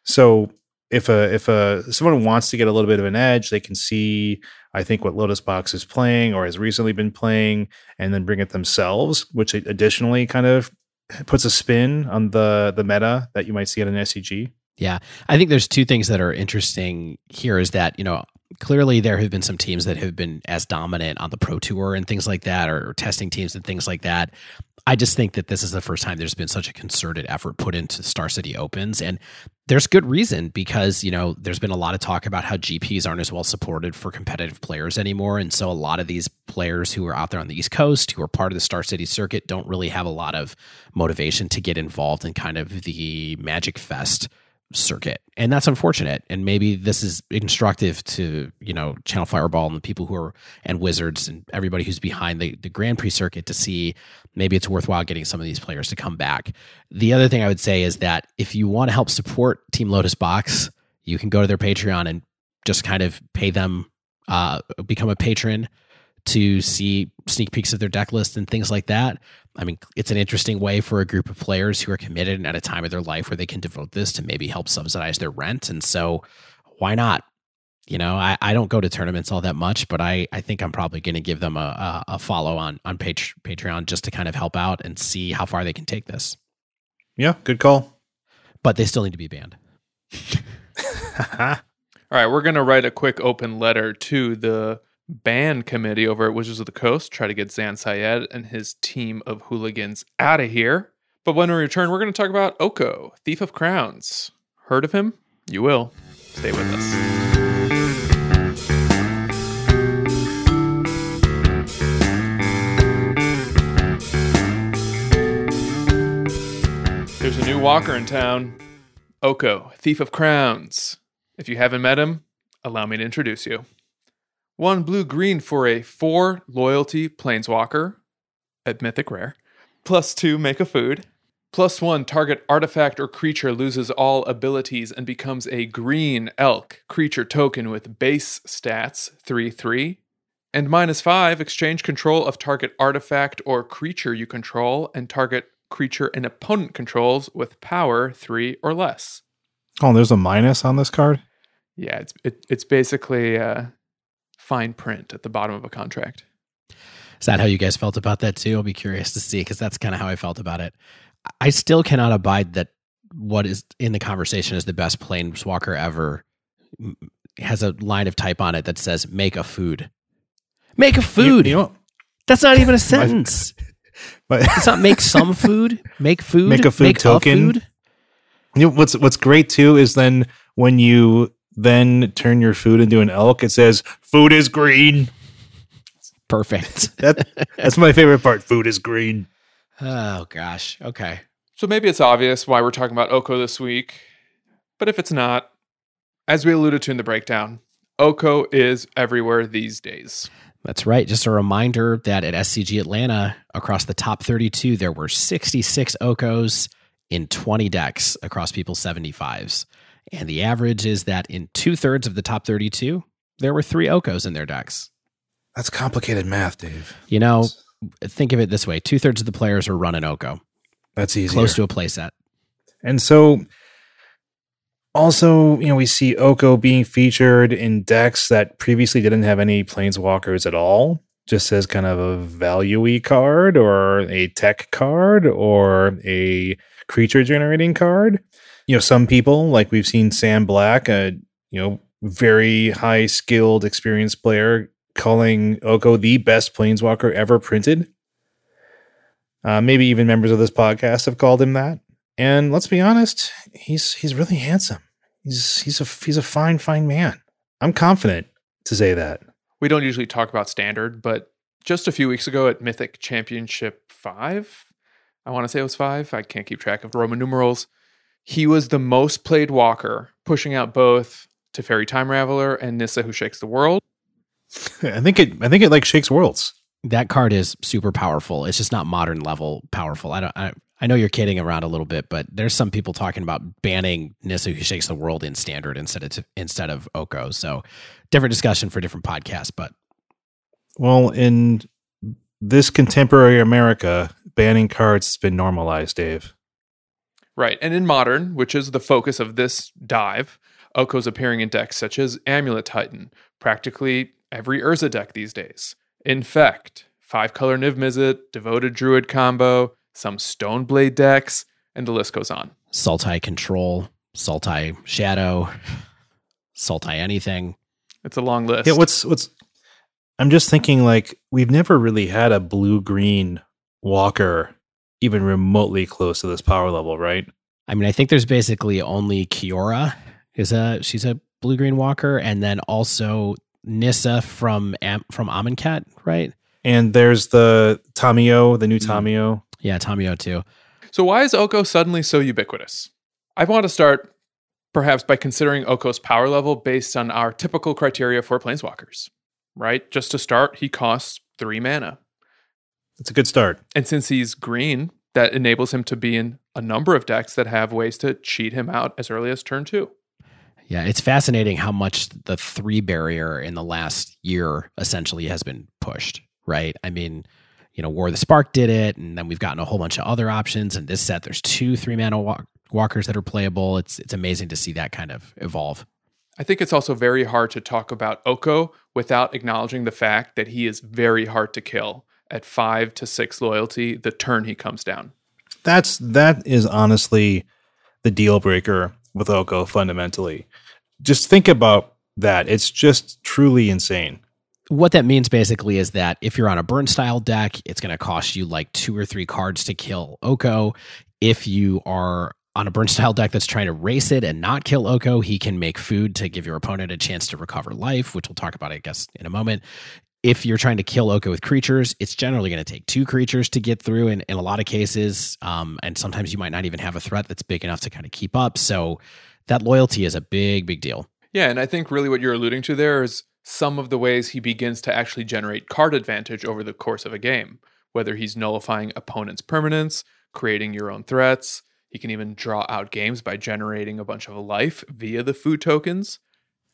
So if a if a someone wants to get a little bit of an edge, they can see I think what Lotus Box is playing or has recently been playing, and then bring it themselves, which additionally kind of puts a spin on the the meta that you might see at an SCG. Yeah. I think there's two things that are interesting here is that, you know, clearly there have been some teams that have been as dominant on the pro tour and things like that or, testing teams and things like that. I just think that this is the first time there's been such a concerted effort put into Star City Opens and there's good reason because, you know, there's been a lot of talk about how GPs aren't as well supported for competitive players anymore and so a lot of these players who are out there on the East Coast who are part of the Star City circuit don't really have a lot of motivation to get involved in kind of the Magic Fest circuit. And that's unfortunate. And maybe this is instructive to you know channel fireball and the people who are and wizards and everybody who's behind the, the grand prix circuit to see maybe it's worthwhile getting some of these players to come back. The other thing i would say is that if you want to help support team lotus box you can go to their patreon and just kind of pay them uh, become a patron to see sneak peeks of their deck list and things like that. I mean, it's an interesting way for a group of players who are committed and at a time of their life where they can devote this to maybe help subsidize their rent. And so, why not? You know, I, I don't go to tournaments all that much, but I, I think I'm probably going to give them a, a, a follow on on Pat- Patreon just to kind of help out and see how far they can take this. Yeah, good call. But they still need to be banned. All right, we're going to write a quick open letter to the ban committee over at Wizards of the Coast, try to get Zan Syed and his team of hooligans out of here. But when we return, we're going to talk about Oko, Thief of Crowns. Heard of him? You will. Stay with us. There's a new walker in town. Oko, Thief of Crowns. If you haven't met him, allow me to introduce you. One blue green for a four loyalty planeswalker at Mythic Rare. Plus two make a food. Plus one, target artifact or creature loses all abilities and becomes a green elk creature token with base stats 3 3. And minus five, exchange control of target artifact or creature you control and target creature an opponent controls with power 3 or less. Oh, there's a minus on this card? Yeah, it's it, it's basically uh, fine print at the bottom of a contract. Is that how you guys felt about that too? I'll be curious to see because that's kind of how I felt about it. I still cannot abide that what is in the conversation is the best planeswalker ever has a line of type on it that says "make a food." Make a food. You, you know, That's not even a sentence. but it's not make some food. Make food. Make a food make token. food. You know, what's what's great too is then when you then turn your food into an elk, it says food is green. Perfect. That that's my favorite part. Food is green. oh gosh. Okay. So maybe it's obvious why we're talking about Oko this week, but if it's not, as we alluded to in the breakdown, Oko is everywhere these days. That's right. Just a reminder that at SCG Atlanta, across the top 32, there were 66 Okos in 20 decks across people's 75s. And the average is that in two thirds of the top 32, there were three Okos in their decks. That's complicated math, Dave. You know, think of it this way two thirds of the players are running Oko, That's easy. close to a playset. And so also, you know, we see Oko being featured in decks that previously didn't have any planeswalkers at all, just as kind of a value card or a tech card or a creature generating card. You know, some people, like we've seen Sam Black, a you know, very high skilled, experienced player, calling Oko the best planeswalker ever printed. Uh, maybe even members of this podcast have called him that. And let's be honest, he's he's really handsome. He's he's a he's a fine fine man. I'm confident to say that. We don't usually talk about standard, but just a few weeks ago at Mythic Championship 5, I want to say it was 5, I can't keep track of Roman numerals. He was the most played walker, pushing out both Teferi Time Raveler and Nissa Who Shakes the World. I think it I think it like shakes worlds. That card is super powerful. It's just not modern level powerful. I don't. I, I know you're kidding around a little bit, but there's some people talking about banning Nissa who shakes the world in standard instead of instead of Oko. So different discussion for different podcasts. But Well, in this contemporary America, banning cards has been normalized, Dave. Right. And in modern, which is the focus of this dive, Oko's appearing in decks such as Amulet Titan, practically every Urza deck these days. Infect, five color Niv Mizzet, Devoted Druid combo, some Stoneblade decks, and the list goes on. Sultai Control, Sultai Shadow, Sultai Anything. It's a long list. Yeah, what's what's I'm just thinking like we've never really had a blue green walker even remotely close to this power level, right? I mean, I think there's basically only Kiora is a she's a blue green walker, and then also Nissa from Am, from Amonkhet, right? And there's the Tamiyo, the new Mhm. Tamiyo. Yeah, Tamiyo too. So, why is Oko suddenly so ubiquitous? I want to start perhaps by considering Oko's power level based on our typical criteria for planeswalkers, right? Just to start, he costs three mana. It's a good start. And since he's green, that enables him to be in a number of decks that have ways to cheat him out as early as turn two. Yeah, it's fascinating how much the three barrier in the last year essentially has been pushed, right? I mean, you know, War of the Spark did it, and then we've gotten a whole bunch of other options. And this set, there's two three mana walk- walkers that are playable. It's it's amazing to see that kind of evolve. I think it's also very hard to talk about Oko without acknowledging the fact that he is very hard to kill at five to six loyalty the turn he comes down. That's that is honestly the deal breaker with Oko fundamentally. Just think about that. It's just truly insane. What that means basically is that if you're on a burn style deck, it's going to cost you like two or three cards to kill Oko. If you are on a burn style deck that's trying to race it and not kill Oko, he can make food to give your opponent a chance to recover life, which we'll talk about, I guess, in a moment. If you're trying to kill Oko with creatures, it's generally going to take two creatures to get through in, in a lot of cases. Um, and sometimes you might not even have a threat that's big enough to kind of keep up. So that loyalty is a big, big deal. Yeah, and I think really what you're alluding to there is some of the ways he begins to actually generate card advantage over the course of a game, whether he's nullifying opponents' permanence, creating your own threats. He can even draw out games by generating a bunch of life via the food tokens.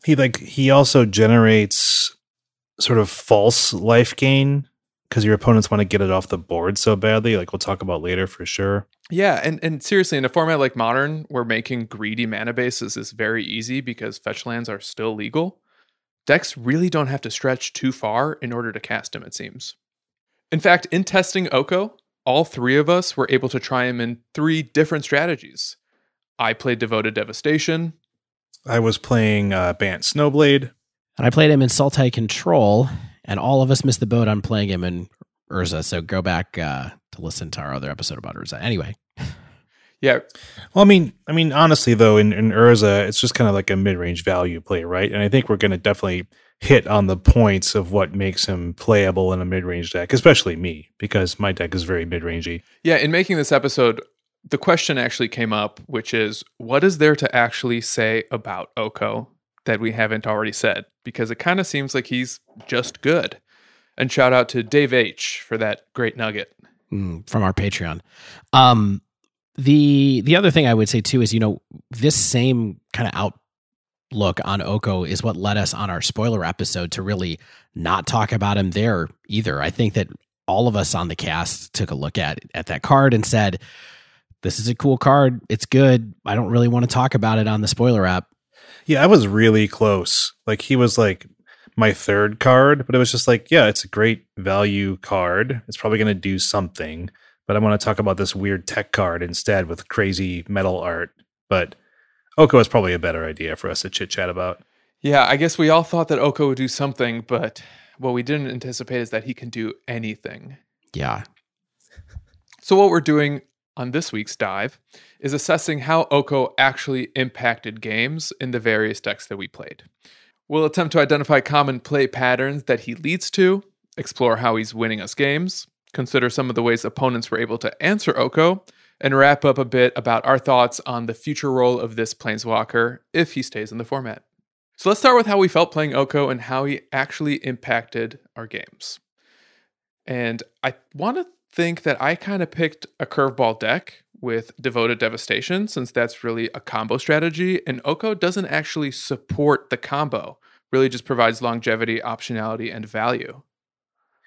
He like he also generates sort of false life gain because your opponents want to get it off the board so badly. Like we'll talk about later for sure. Yeah, and and seriously, in a format like Modern, where making greedy mana bases is very easy because fetch lands are still legal, decks really don't have to stretch too far in order to cast him. It seems. In fact, in testing Oko, all three of us were able to try him in three different strategies. I played Devoted Devastation. I was playing uh, Bant Snowblade. And I played him in Sultai Control, and all of us missed the boat on playing him in Urza. So go back uh, to listen to our other episode about Urza. Anyway. Yeah. Well, I mean, I mean, honestly though, in, in Urza, it's just kind of like a mid-range value play, right? And I think we're going to definitely hit on the points of what makes him playable in a mid-range deck, especially me, because my deck is very mid-rangey. Yeah, in making this episode, the question actually came up, which is what is there to actually say about Oko that we haven't already said? Because it kind of seems like he's just good. And shout out to Dave H for that great nugget. Mm, from our Patreon. Um, the the other thing I would say too is you know this same kind of outlook on Oko is what led us on our spoiler episode to really not talk about him there either. I think that all of us on the cast took a look at at that card and said, "This is a cool card. It's good. I don't really want to talk about it on the spoiler app." Yeah, I was really close. Like he was like my third card, but it was just like, yeah, it's a great value card. It's probably going to do something but I want to talk about this weird tech card instead with crazy metal art. But Oko is probably a better idea for us to chit chat about. Yeah, I guess we all thought that Oko would do something, but what we didn't anticipate is that he can do anything. Yeah. So, what we're doing on this week's dive is assessing how Oko actually impacted games in the various decks that we played. We'll attempt to identify common play patterns that he leads to, explore how he's winning us games, consider some of the ways opponents were able to answer Oko, and wrap up a bit about our thoughts on the future role of this Planeswalker if he stays in the format. So let's start with how we felt playing Oko and how he actually impacted our games. And I want to think that I kind of picked a curveball deck with Devoted Devastation, since that's really a combo strategy, and Oko doesn't actually support the combo, really just provides longevity, optionality, and value.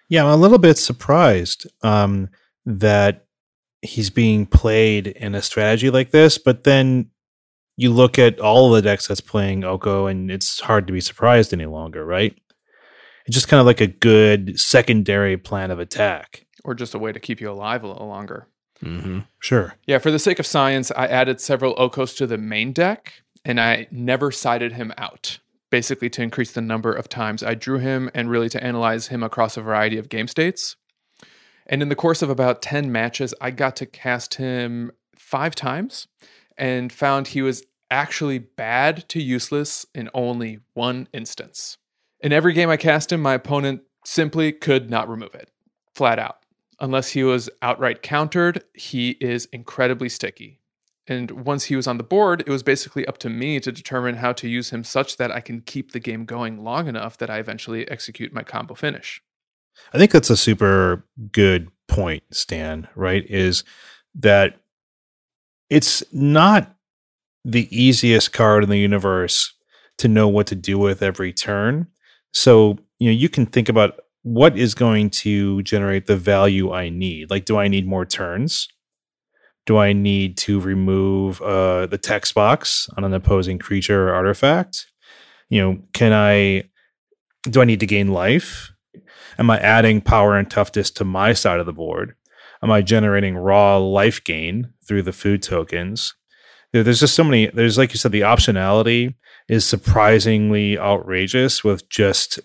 Yeah, I'm a little bit surprised um, that he's being played in a strategy like this, but then you look at all the decks that's playing Oko, and it's hard to be surprised any longer, right? It's just kind of like a good secondary plan of attack, or just a way to keep you alive a little longer. Mm-hmm. Sure. Yeah, for the sake of science, I added several Okos to the main deck, and I never sided him out basically to increase the number of times I drew him and really to analyze him across a variety of game states. And in the course of about 10 matches, I got to cast him five times and found he was actually bad to useless in only one instance. In every game I cast him, my opponent simply could not remove it, flat out. Unless he was outright countered, he is incredibly sticky. And once he was on the board, it was basically up to me to determine how to use him such that I can keep the game going long enough that I eventually execute my combo finish. I think that's a super good point, Stan, right? Is that it's not the easiest card in the universe to know what to do with every turn. So, you know, you can think about what is going to generate the value I need. Like, do I need more turns? do I need to remove uh, the text box on an opposing creature or artifact? You know, can I? Do I need to gain life? Am I adding power and toughness to my side of the board? Am I generating raw life gain through the food tokens? There's just so many. There's like you said, the optionality is surprisingly outrageous with just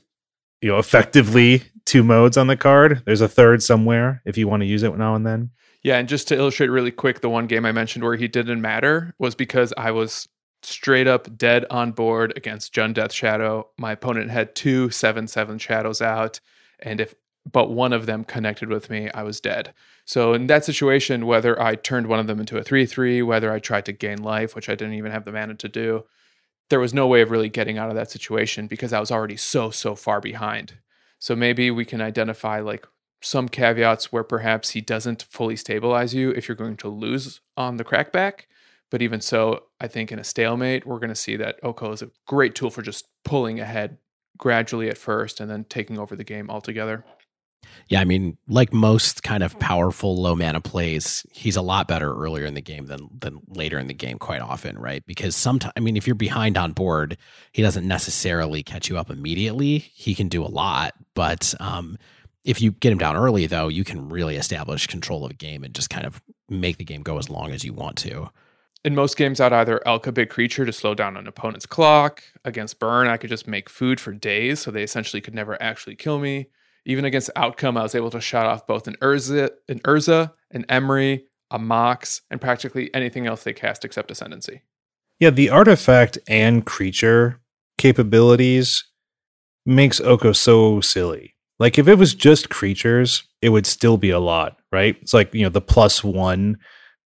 you know effectively two modes on the card. There's a third somewhere if you want to use it now and then. Yeah, and just to illustrate really quick, the one game I mentioned where he didn't matter was because I was straight up dead on board against Jund Death Shadow. My opponent had two seven seven shadows out, and if but one of them connected with me, I was dead. So in that situation, whether I turned one of them into a three three, whether I tried to gain life, which I didn't even have the mana to do, there was no way of really getting out of that situation because I was already so so far behind. So maybe we can identify like some caveats where perhaps he doesn't fully stabilize you if you're going to lose on the crackback. But even so, I think in a stalemate, we're going to see that Oko is a great tool for just pulling ahead gradually at first and then taking over the game altogether. Yeah, I mean, like most kind of powerful low mana plays, he's a lot better earlier in the game than than later in the game quite often, right? Because sometimes I mean, if you're behind on board, he doesn't necessarily catch you up immediately. He can do a lot, but um if you get him down early though, you can really establish control of a game and just kind of make the game go as long as you want to. In most games, I'd either elk a big creature to slow down an opponent's clock. Against Burn, I could just make food for days, so they essentially could never actually kill me. Even against Outcome, I was able to shut off both an Urza, an Urza, an Emry, a Mox, and practically anything else they cast except Ascendancy. Yeah, the artifact and creature capabilities makes Oko so silly. Like if it was just creatures, it would still be a lot, right? It's like, you know, the plus one,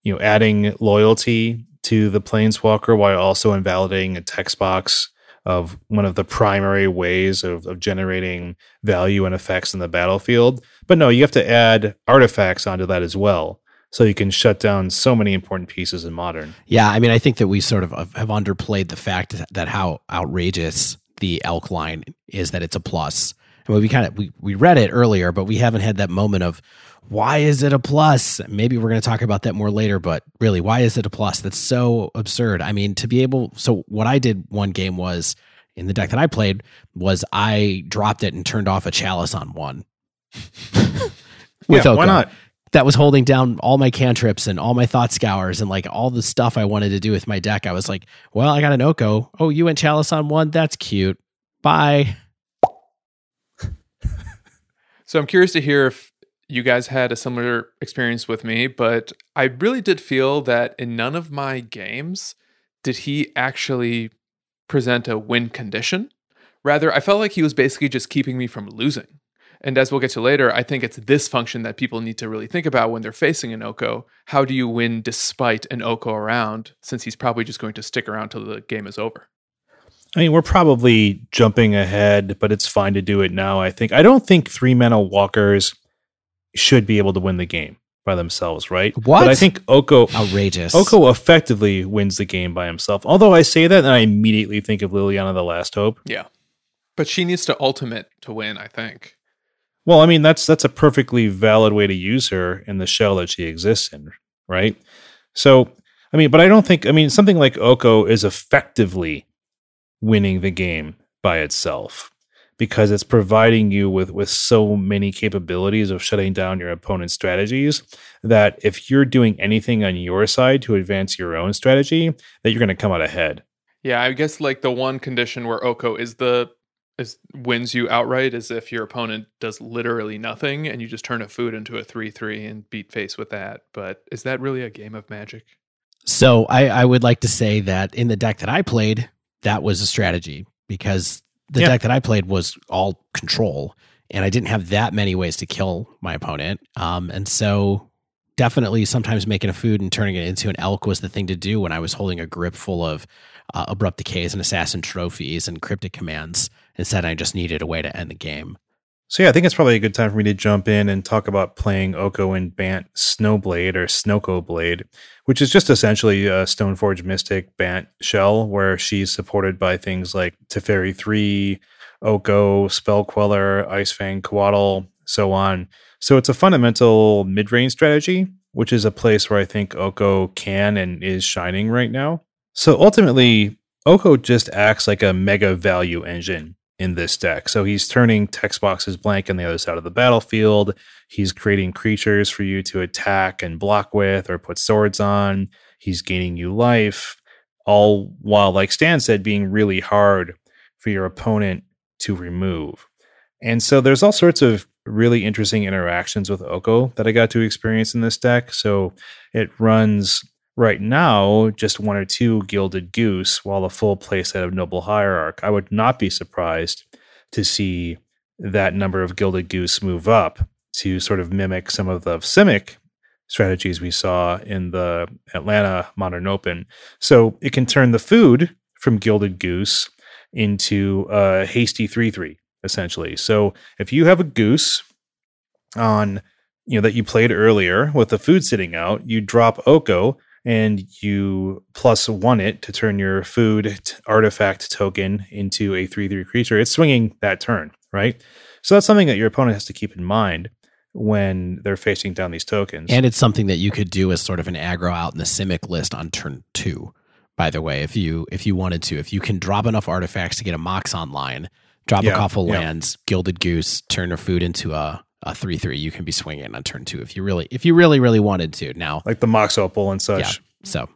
you know, adding loyalty to the planeswalker while also invalidating a text box of one of the primary ways of, of generating value and effects in the battlefield. But no, you have to add artifacts onto that as well. So you can shut down so many important pieces in modern. Yeah, I mean, I think that we sort of have underplayed the fact that how outrageous the elk line is that it's a plus. And we kind of we, we read it earlier, but we haven't had that moment of why is it a plus? Maybe we're going to talk about that more later, but really, why is it a plus? That's so absurd. I mean, to be able, so what I did one game was in the deck that I played was I dropped it and turned off a chalice on one. With yeah, why not? That was holding down all my cantrips and all my thought scours and like all the stuff I wanted to do with my deck. I was like, well, I got an Oko. Oh, you went chalice on one? That's cute. Bye. So I'm curious to hear if you guys had a similar experience with me, but I really did feel that in none of my games did he actually present a win condition. Rather, I felt like he was basically just keeping me from losing. And as we'll get to later, I think it's this function that people need to really think about when they're facing an Oko. How do you win despite an Oko around, since he's probably just going to stick around till the game is over? I mean, we're probably jumping ahead, but it's fine to do it now. I think. I don't think three mana walkers should be able to win the game by themselves, right? What? But I think Oko outrageous. Oko effectively wins the game by himself. Although I say that and I immediately think of Liliana the Last Hope. Yeah. But she needs to ultimate to win, I think. Well, I mean that's that's a perfectly valid way to use her in the shell that she exists in, right? So, I mean, but I don't think I mean something like Oko is effectively winning the game by itself because it's providing you with with so many capabilities of shutting down your opponent's strategies that if you're doing anything on your side to advance your own strategy that you're going to come out ahead. Yeah i guess like the one condition where oko is the is wins you outright is if your opponent does literally nothing and you just turn a food into a 3-3 and beat face with that. But is that really a game of magic? So I, I would like to say that in the deck that i played that was a strategy because the yeah. deck that I played was all control, and I didn't have that many ways to kill my opponent. Um, and so definitely sometimes making a food and turning it into an elk was the thing to do when I was holding a grip full of uh, abrupt decays and assassin trophies and cryptic commands. Instead, I just needed a way to end the game. So yeah, I think it's probably a good time for me to jump in and talk about playing Oko and Bant Snowblade or Snoko Blade, which is just essentially a Stoneforge Mystic Bant shell where she's supported by things like Teferi 3, Oko, Spell Queller, Ice Fang, Coatl, so on. So it's a fundamental mid-range strategy, which is a place where I think Oko can and is shining right now. So ultimately, Oko just acts like a mega value engine in this deck. So he's turning text boxes blank on the other side of the battlefield. He's creating creatures for you to attack and block with or put swords on. He's gaining you life, all while, like Stan said, being really hard for your opponent to remove. And so there's all sorts of really interesting interactions with Oko that I got to experience in this deck. So it runs right now just one or two Gilded Goose, while a full playset of Noble Hierarch. I would not be surprised to see that number of Gilded Goose move up to sort of mimic some of the Simic strategies we saw in the Atlanta Modern Open. So it can turn the food from Gilded Goose into a hasty 3 3, essentially. So if you have a goose on you know that you played earlier with the food sitting out, you drop Oko and you plus one it to turn your food t- artifact token into a 3 3 creature. It's swinging that turn, right? So that's something that your opponent has to keep in mind when they're facing down these tokens. And it's something that you could do as sort of an aggro out in the Simic list on turn two. By the way, if you if you wanted to, if you can drop enough artifacts to get a Mox online, drop Yeah, a couple yeah. lands, Gilded Goose, turn your food into a a three three, you can be swinging on turn two if you really if you really really wanted to. Now, like the Mox Opal and such. yeah. So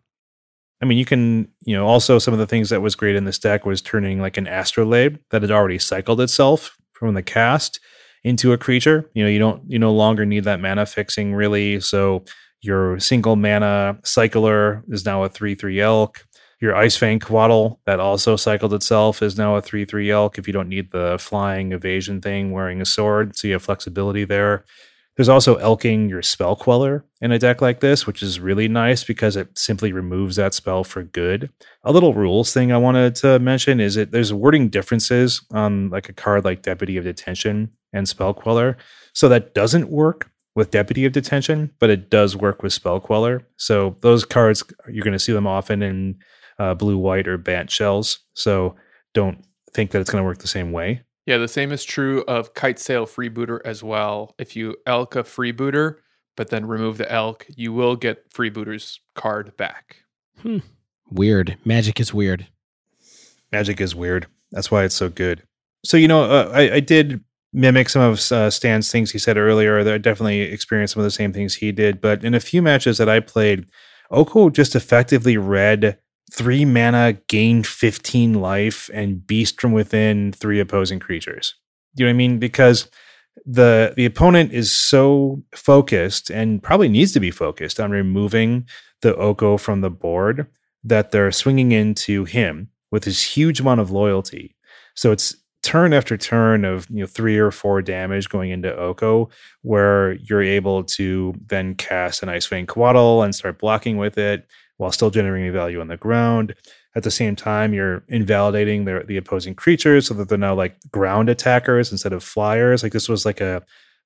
I mean, you can, you know, also some of the things that was great in this deck was turning like an astrolabe that had already cycled itself from the cast into a creature. You know, you don't, you no longer need that mana fixing really. So your single mana cycler is now a 3 3 elk. Your Ice Fang Coatl that also cycled itself is now a 3 3 elk if you don't need the flying evasion thing wearing a sword. So you have flexibility there. There's also elking your spell queller in a deck like this, which is really nice because it simply removes that spell for good. A little rules thing I wanted to mention is that there's wording differences on like a card like Deputy of Detention and Spell Queller. So that doesn't work with Deputy of Detention, but it does work with Spell Queller. So those cards you're going to see them often in uh, blue, white, or Bant shells. So don't think that it's going to work the same way. Yeah, the same is true of Kite Sail Freebooter as well. If you elk a freebooter, but then remove the elk, you will get Freebooter's card back. weird. Magic is weird. Magic is weird. That's why it's so good. So you know, uh, I, I did mimic some of uh, Stan's things he said earlier. I definitely experienced some of the same things he did. But in a few matches that I played, Oko just effectively read three mana, gain fifteen life, and beast from within three opposing creatures. You know what I mean? Because the the opponent is so focused and probably needs to be focused on removing the Oko from the board that they're swinging into him with this huge amount of loyalty. So it's turn after turn of you know three or four damage going into Oko, where you're able to then cast an Ice Fang Coatl and start blocking with it while still generating value on the ground. At the same time, you're invalidating their, the opposing creatures so that they're now like ground attackers instead of flyers. Like this was like a,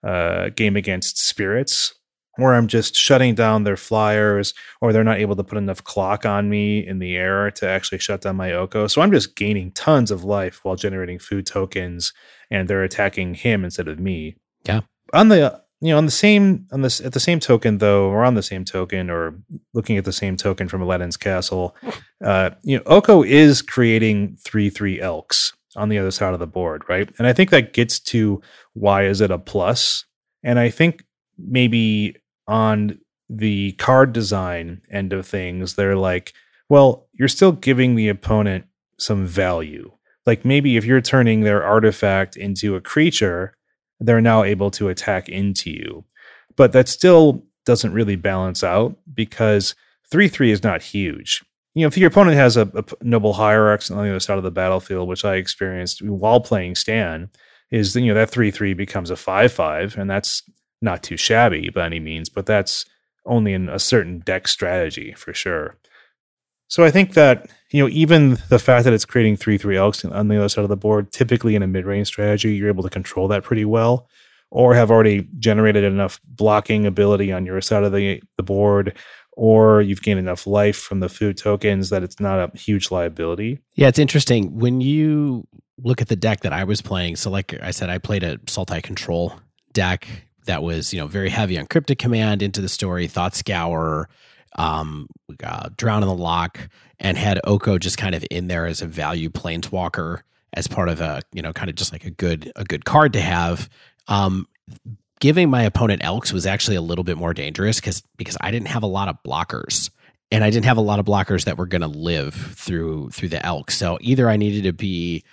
uh game against spirits where I'm just shutting down their flyers, or they're not able to put enough clock on me in the air to actually shut down my Oko. So I'm just gaining tons of life while generating food tokens, and they're attacking him instead of me. Yeah. On the you know on the same on this at the same token though, or on the same token, or looking at the same token from Aladdin's castle, uh, you know Oko is creating three three elks on the other side of the board, right? And I think that gets to why is it a plus? And I think maybe on the card design end of things, they're like, well, you're still giving the opponent some value. Like maybe if you're turning their artifact into a creature, they're now able to attack into you. But that still doesn't really balance out because 3 3 is not huge. You know, if your opponent has a, a noble hierarchs on the other side of the battlefield, which I experienced while playing Stan, is you know that 3 3 becomes a 5 5, and that's not too shabby by any means, but that's only in a certain deck strategy for sure. So I think that you know even the fact that it's creating three three elks on the other side of the board, typically in a mid range strategy, you're able to control that pretty well, or have already generated enough blocking ability on your side of the the board, or you've gained enough life from the food tokens that it's not a huge liability. Yeah, it's interesting when you look at the deck that I was playing. So, like I said, I played a Sultai Control deck that was you know very heavy on Cryptic Command, into the story, Thought Scour, um, uh, Drown in the Loch, and had Oko just kind of in there as a value planeswalker as part of a you know kind of just like a good a good card to have. Um, giving my opponent Elks was actually a little bit more dangerous because because I didn't have a lot of blockers and I didn't have a lot of blockers that were going to live through through the elk. So either I needed to be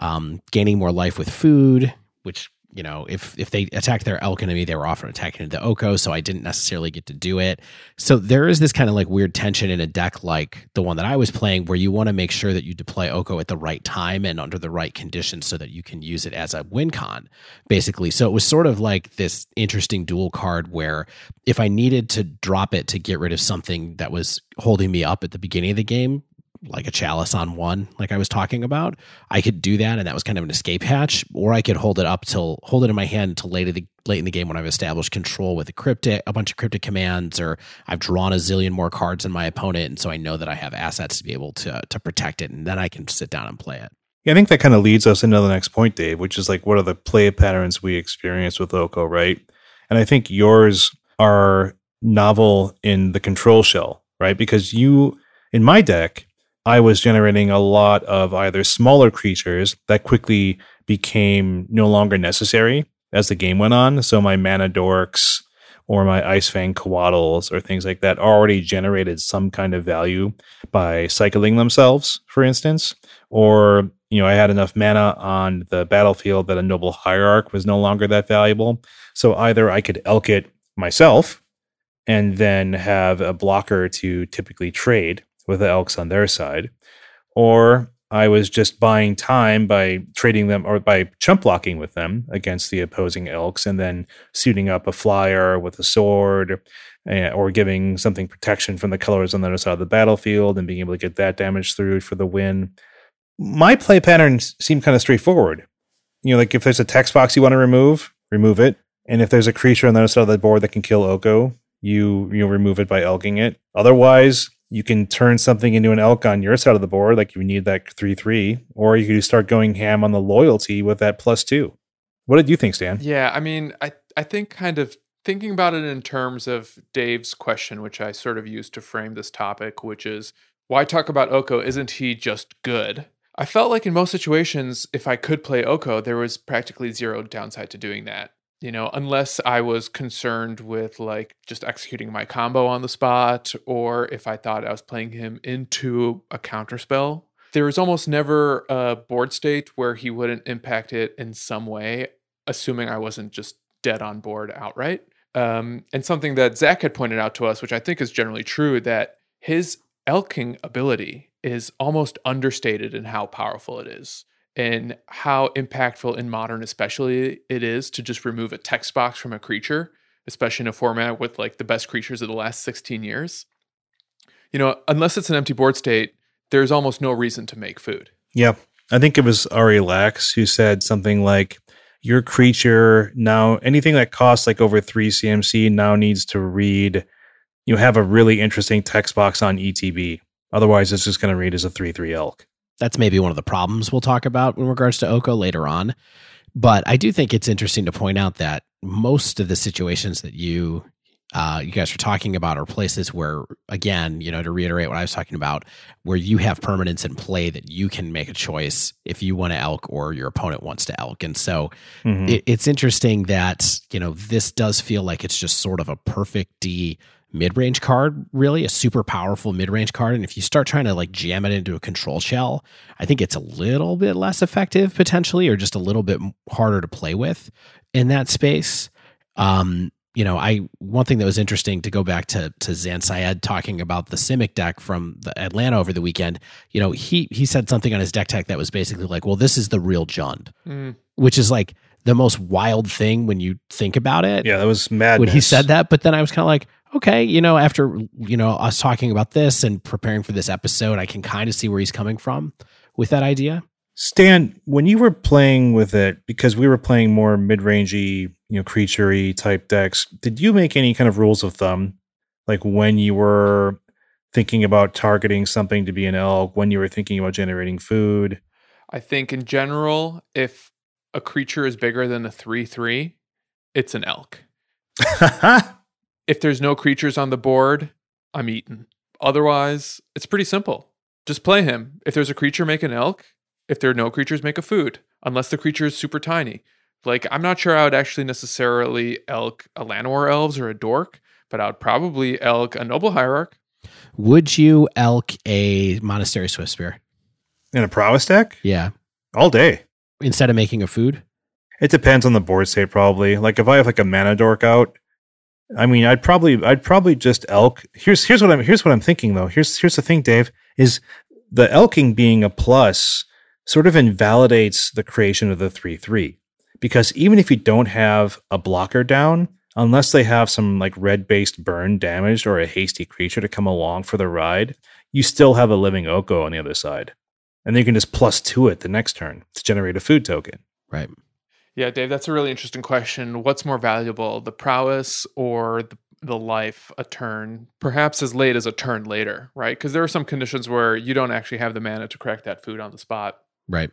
um, gaining more life with food, which you know, if if they attacked their elk enemy, they were often attacking the Oko, so I didn't necessarily get to do it. So there is this kind of like weird tension in a deck like the one that I was playing, where you want to make sure that you deploy Oko at the right time and under the right conditions, so that you can use it as a win con, basically. So it was sort of like this interesting dual card where if I needed to drop it to get rid of something that was holding me up at the beginning of the game, like a chalice on one, like I was talking about, I could do that, and that was kind of an escape hatch. Or I could hold it up till hold it in my hand until late the late in the game when I've established control with a cryptic, a bunch of cryptic commands, or I've drawn a zillion more cards than my opponent, and so I know that I have assets to be able to to protect it, and then I can sit down and play it. Yeah, I think that kind of leads us into the next point, Dave, which is like what are the play patterns we experience with Oko, right? And I think yours are novel in the control shell, right? Because you, in my deck, I was generating a lot of either smaller creatures that quickly became no longer necessary as the game went on. So my mana dorks or my ice fang coatls or things like that already generated some kind of value by cycling themselves, for instance. Or, you know, I had enough mana on the battlefield that a noble hierarch was no longer that valuable. So either I could elk it myself and then have a blocker to typically trade with the elks on their side, or I was just buying time by trading them or by chump blocking with them against the opposing elks and then suiting up a flyer with a sword uh, or giving something protection from the colors on the other side of the battlefield and being able to get that damage through for the win. My play patterns seem kind of straightforward. You know, like if there's a text box you want to remove, remove it. And if there's a creature on the other side of the board that can kill Oko, you you remove it by elking it. Otherwise, you can turn something into an elk on your side of the board, like you need that three three, or you can start going ham on the loyalty with that plus two. What did you think, Stan? Yeah, I mean, I I think kind of thinking about it in terms of Dave's question, which I sort of used to frame this topic, which is why talk about Oko? Isn't he just good? I felt like in most situations, if I could play Oko, there was practically zero downside to doing that you know, unless I was concerned with like just executing my combo on the spot, or if I thought I was playing him into a counterspell, there was almost never a board state where he wouldn't impact it in some way, assuming I wasn't just dead on board outright. Um, and something that Zach had pointed out to us, which I think is generally true, that his elking ability is almost understated in how powerful it is and how impactful in modern especially it is to just remove a text box from a creature especially in a format with like the best creatures of the last 16 years. You know unless it's an empty board state there's almost no reason to make food. Yeah i think it was ari lax who said something like your creature now anything that costs like over 3 cmc now needs to read you have a really interesting text box on etb otherwise it's just going to read as a 3-3 elk that's maybe one of the problems we'll talk about in regards to Oko later on. But I do think it's interesting to point out that most of the situations that you uh, you guys are talking about are places where, again, you know, to reiterate what I was talking about, where you have permanents in play that you can make a choice if you want to elk or your opponent wants to elk. And so mm-hmm. it, it's interesting that, you know, this does feel like it's just sort of a perfect D mid range card, really, a super powerful mid range card. And if you start trying to like jam it into a control shell, I think it's a little bit less effective potentially, or just a little bit harder to play with in that space. Um, you know, I one thing that was interesting to go back to to Zan Syed talking about the Simic deck from the Atlanta over the weekend. You know, he he said something on his deck tech that was basically like, "Well, this is the real Jund," mm. which is like the most wild thing when you think about it. Yeah, that was mad when he said that. But then I was kind of like, okay, you know, after you know us talking about this and preparing for this episode, I can kind of see where he's coming from with that idea. Stan, when you were playing with it, because we were playing more mid-rangey, you know, creaturey type decks, did you make any kind of rules of thumb, like when you were thinking about targeting something to be an elk, when you were thinking about generating food? I think in general, if a creature is bigger than a three-three, it's an elk. If there's no creatures on the board, I'm eaten. Otherwise, it's pretty simple. Just play him. If there's a creature, make an elk. If there are no creatures, make a food, unless the creature is super tiny. Like, I'm not sure I would actually necessarily elk a Llanowar Elves or a Dork, but I would probably elk a Noble Hierarch. Would you elk a Monastery Swiftspear? In a prowess deck? Yeah. All day. Instead of making a food? It depends on the board state, probably. Like, if I have like a mana dork out, I mean, I'd probably I'd probably just elk. Here's here's what I'm here's what I'm thinking though. Here's here's the thing, Dave, is the elking being a plus sort of invalidates the creation of the 3-3 because even if you don't have a blocker down, unless they have some like red based burn damaged or a hasty creature to come along for the ride, you still have a living Oko on the other side. And then you can just plus two it the next turn to generate a food token. Right. Yeah, Dave, that's a really interesting question. What's more valuable, the prowess or the, the life a turn, perhaps as late as a turn later, right? Because there are some conditions where you don't actually have the mana to crack that food on the spot. Right.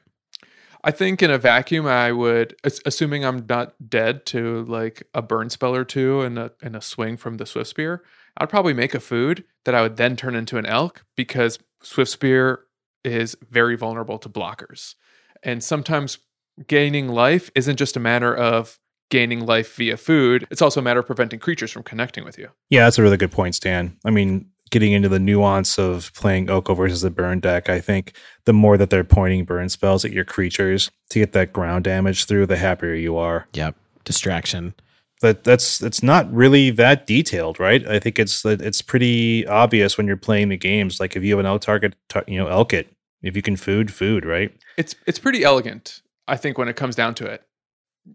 I think in a vacuum, I would, assuming I'm not dead to like a burn spell or two and a and a swing from the swift spear, I'd probably make a food that I would then turn into an elk because swift spear is very vulnerable to blockers, and sometimes gaining life isn't just a matter of gaining life via food; it's also a matter of preventing creatures from connecting with you. Yeah, that's a really good point, Stan. I mean, getting into the nuance of playing Oko versus the burn deck, I think the more that they're pointing burn spells at your creatures to get that ground damage through, the happier you are. Yep. Distraction. But that's it's not really that detailed, right? I think it's it's pretty obvious when you're playing the games. Like if you have an elk target, tar- you know, elk it. If you can food, food, right? It's it's pretty elegant, I think, when it comes down to it.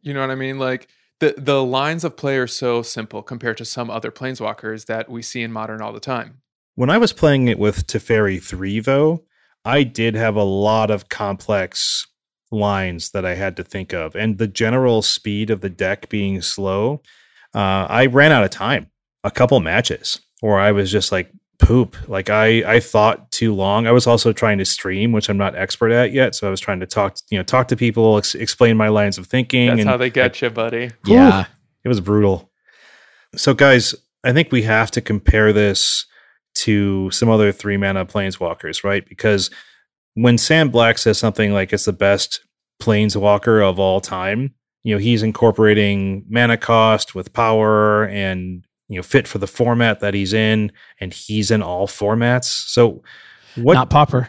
You know what I mean? Like the the lines of play are so simple compared to some other planeswalkers that we see in modern all the time. When I was playing it with Teferi 3, though, I did have a lot of complex lines that I had to think of. And the general speed of the deck being slow, uh, I ran out of time a couple matches where I was just like, poop. Like I, I thought too long. I was also trying to stream, which I'm not expert at yet. So I was trying to talk, you know, talk to people, ex- explain my lines of thinking. That's and how they get you, buddy. Yeah. it was brutal. So, guys, I think we have to compare this to some other three mana planeswalkers, right? Because when Sam Black says something like it's the best planeswalker of all time, you know, he's incorporating mana cost with power and, you know, fit for the format that he's in, and he's in all formats. So, what Not Pauper.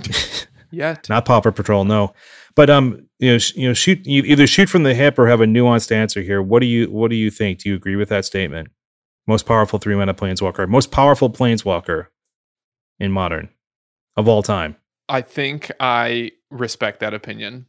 Yet. not Pauper Patrol, no. But um, you know, sh- you know, shoot you either shoot from the hip or have a nuanced answer here. What do you what do you think? Do you agree with that statement? Most powerful three mana planeswalker, most powerful planeswalker in modern of all time. I think I respect that opinion.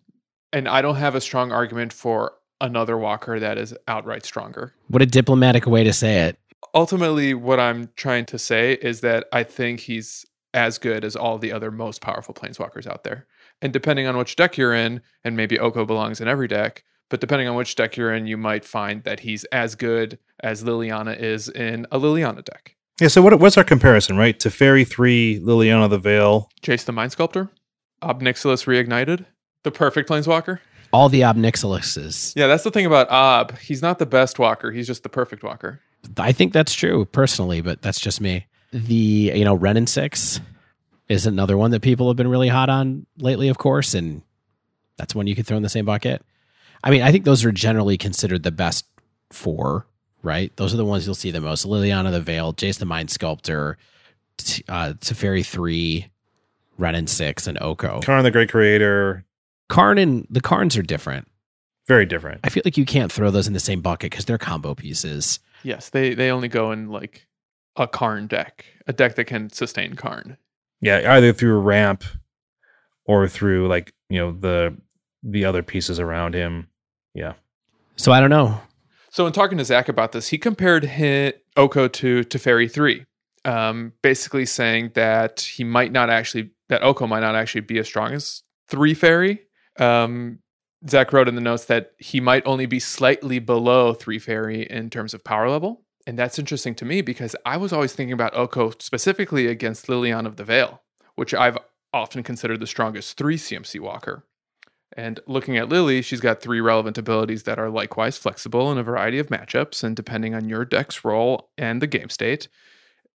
And I don't have a strong argument for another walker that is outright stronger. What a diplomatic way to say it. Ultimately, what I'm trying to say is that I think he's as good as all the other most powerful planeswalkers out there. And depending on which deck you're in, and maybe Oko belongs in every deck, but depending on which deck you're in, you might find that he's as good as Liliana is in a Liliana deck. Yeah. So what what's our comparison, right? Teferi three, Liliana the Veil. Jace the Mind Sculptor, Ob Nixilis Reignited, the perfect planeswalker. All the Ob Nixiluses. Yeah, that's the thing about Ob. He's not the best walker. He's just the perfect walker. I think that's true personally, but that's just me. The you know Wrenn and Six is another one that people have been really hot on lately, of course, and that's one you could throw in the same bucket. I mean, I think those are generally considered the best four, right? Those are the ones you'll see the most: Liliana the Veil, Jace the Mind Sculptor, T- uh, Teferi Three, Wrenn and Six, and Oko. Karn the Great Creator. Karn and the Karns are different. Very different. I feel like you can't throw those in the same bucket because they're combo pieces. Yes, they they only go in like a Karn deck, a deck that can sustain Karn. Yeah, either through a ramp or through like you know the the other pieces around him. Yeah. So I don't know. So in talking to Zach about this, he compared hit Oko to Teferi three, um, basically saying that he might not actually that Oko might not actually be as strong as three fairy. Um, Zach wrote in the notes that he might only be slightly below three fairy in terms of power level. And that's interesting to me because I was always thinking about Oko specifically against Liliana of the Veil, which I've often considered the strongest three CMC walker. And looking at Lily, she's got three relevant abilities that are likewise flexible in a variety of matchups. And depending on your deck's role and the game state,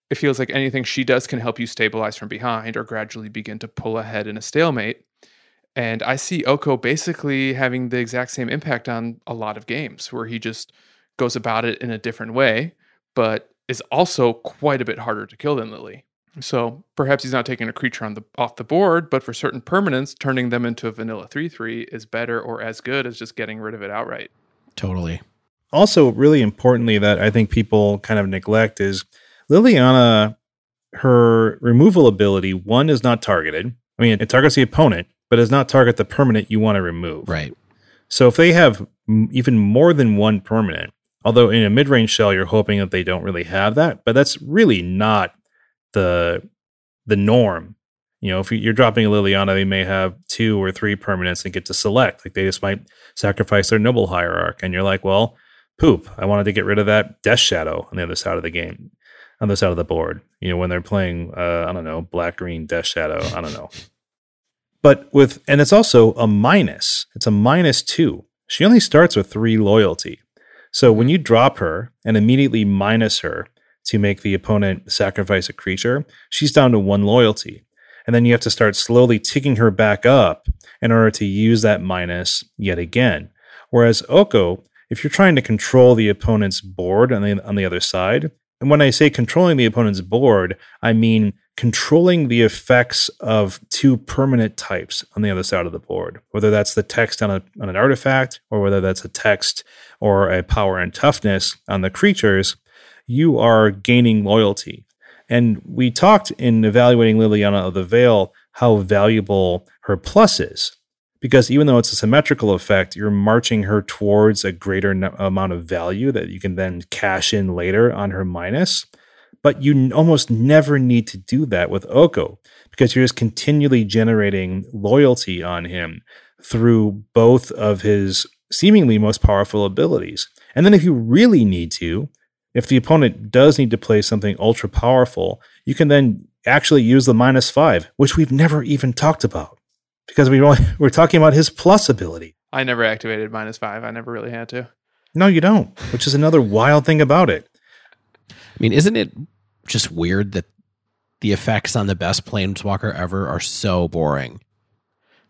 it feels like anything she does can help you stabilize from behind or gradually begin to pull ahead in a stalemate. And I see Oko basically having the exact same impact on a lot of games where he just goes about it in a different way, but is also quite a bit harder to kill than Lily. So perhaps he's not taking a creature on the off the board, but for certain permanents, turning them into a vanilla 3-3 is better or as good as just getting rid of it outright. Totally. Also, really importantly, that I think people kind of neglect is Liliana, her removal ability, one is not targeted. I mean, it targets the opponent, but does not target the permanent you want to remove. Right. So if they have m- even more than one permanent, although in a mid range shell, you're hoping that they don't really have that, but that's really not the the norm You know, if you're dropping a Liliana, they may have two or three permanents and get to select. Like they just might sacrifice their noble hierarch, and you're like, well, poop. I wanted to get rid of that Death Shadow on the other side of the game, on the side of the board. You know, when they're playing, uh, I don't know, black green Death Shadow. I don't know. But with, and it's also a minus. It's a minus two. She only starts with three loyalty. So when you drop her and immediately minus her to make the opponent sacrifice a creature, she's down to one loyalty. And then you have to start slowly ticking her back up in order to use that minus yet again. Whereas Oko, if you're trying to control the opponent's board on the, on the other side, and when I say controlling the opponent's board, I mean controlling the effects of two permanent types on the other side of the board, whether that's the text on, a, on an artifact or whether that's a text or a power and toughness on the creatures, you are gaining loyalty. And we talked in evaluating Liliana of the Veil how valuable her plus is. Because even though it's a symmetrical effect, you're marching her towards a greater amount of value that you can then cash in later on her minus. But you almost never need to do that with Oko because you're just continually generating loyalty on him through both of his seemingly most powerful abilities. And then if you really need to, if the opponent does need to play something ultra powerful, you can then actually use the minus five, which we've never even talked about because we only, we're talking about his plus ability. I never activated minus five. I never really had to. No, you don't, which is another wild thing about it. I mean, isn't it just weird that the effects on the best planeswalker ever are so boring?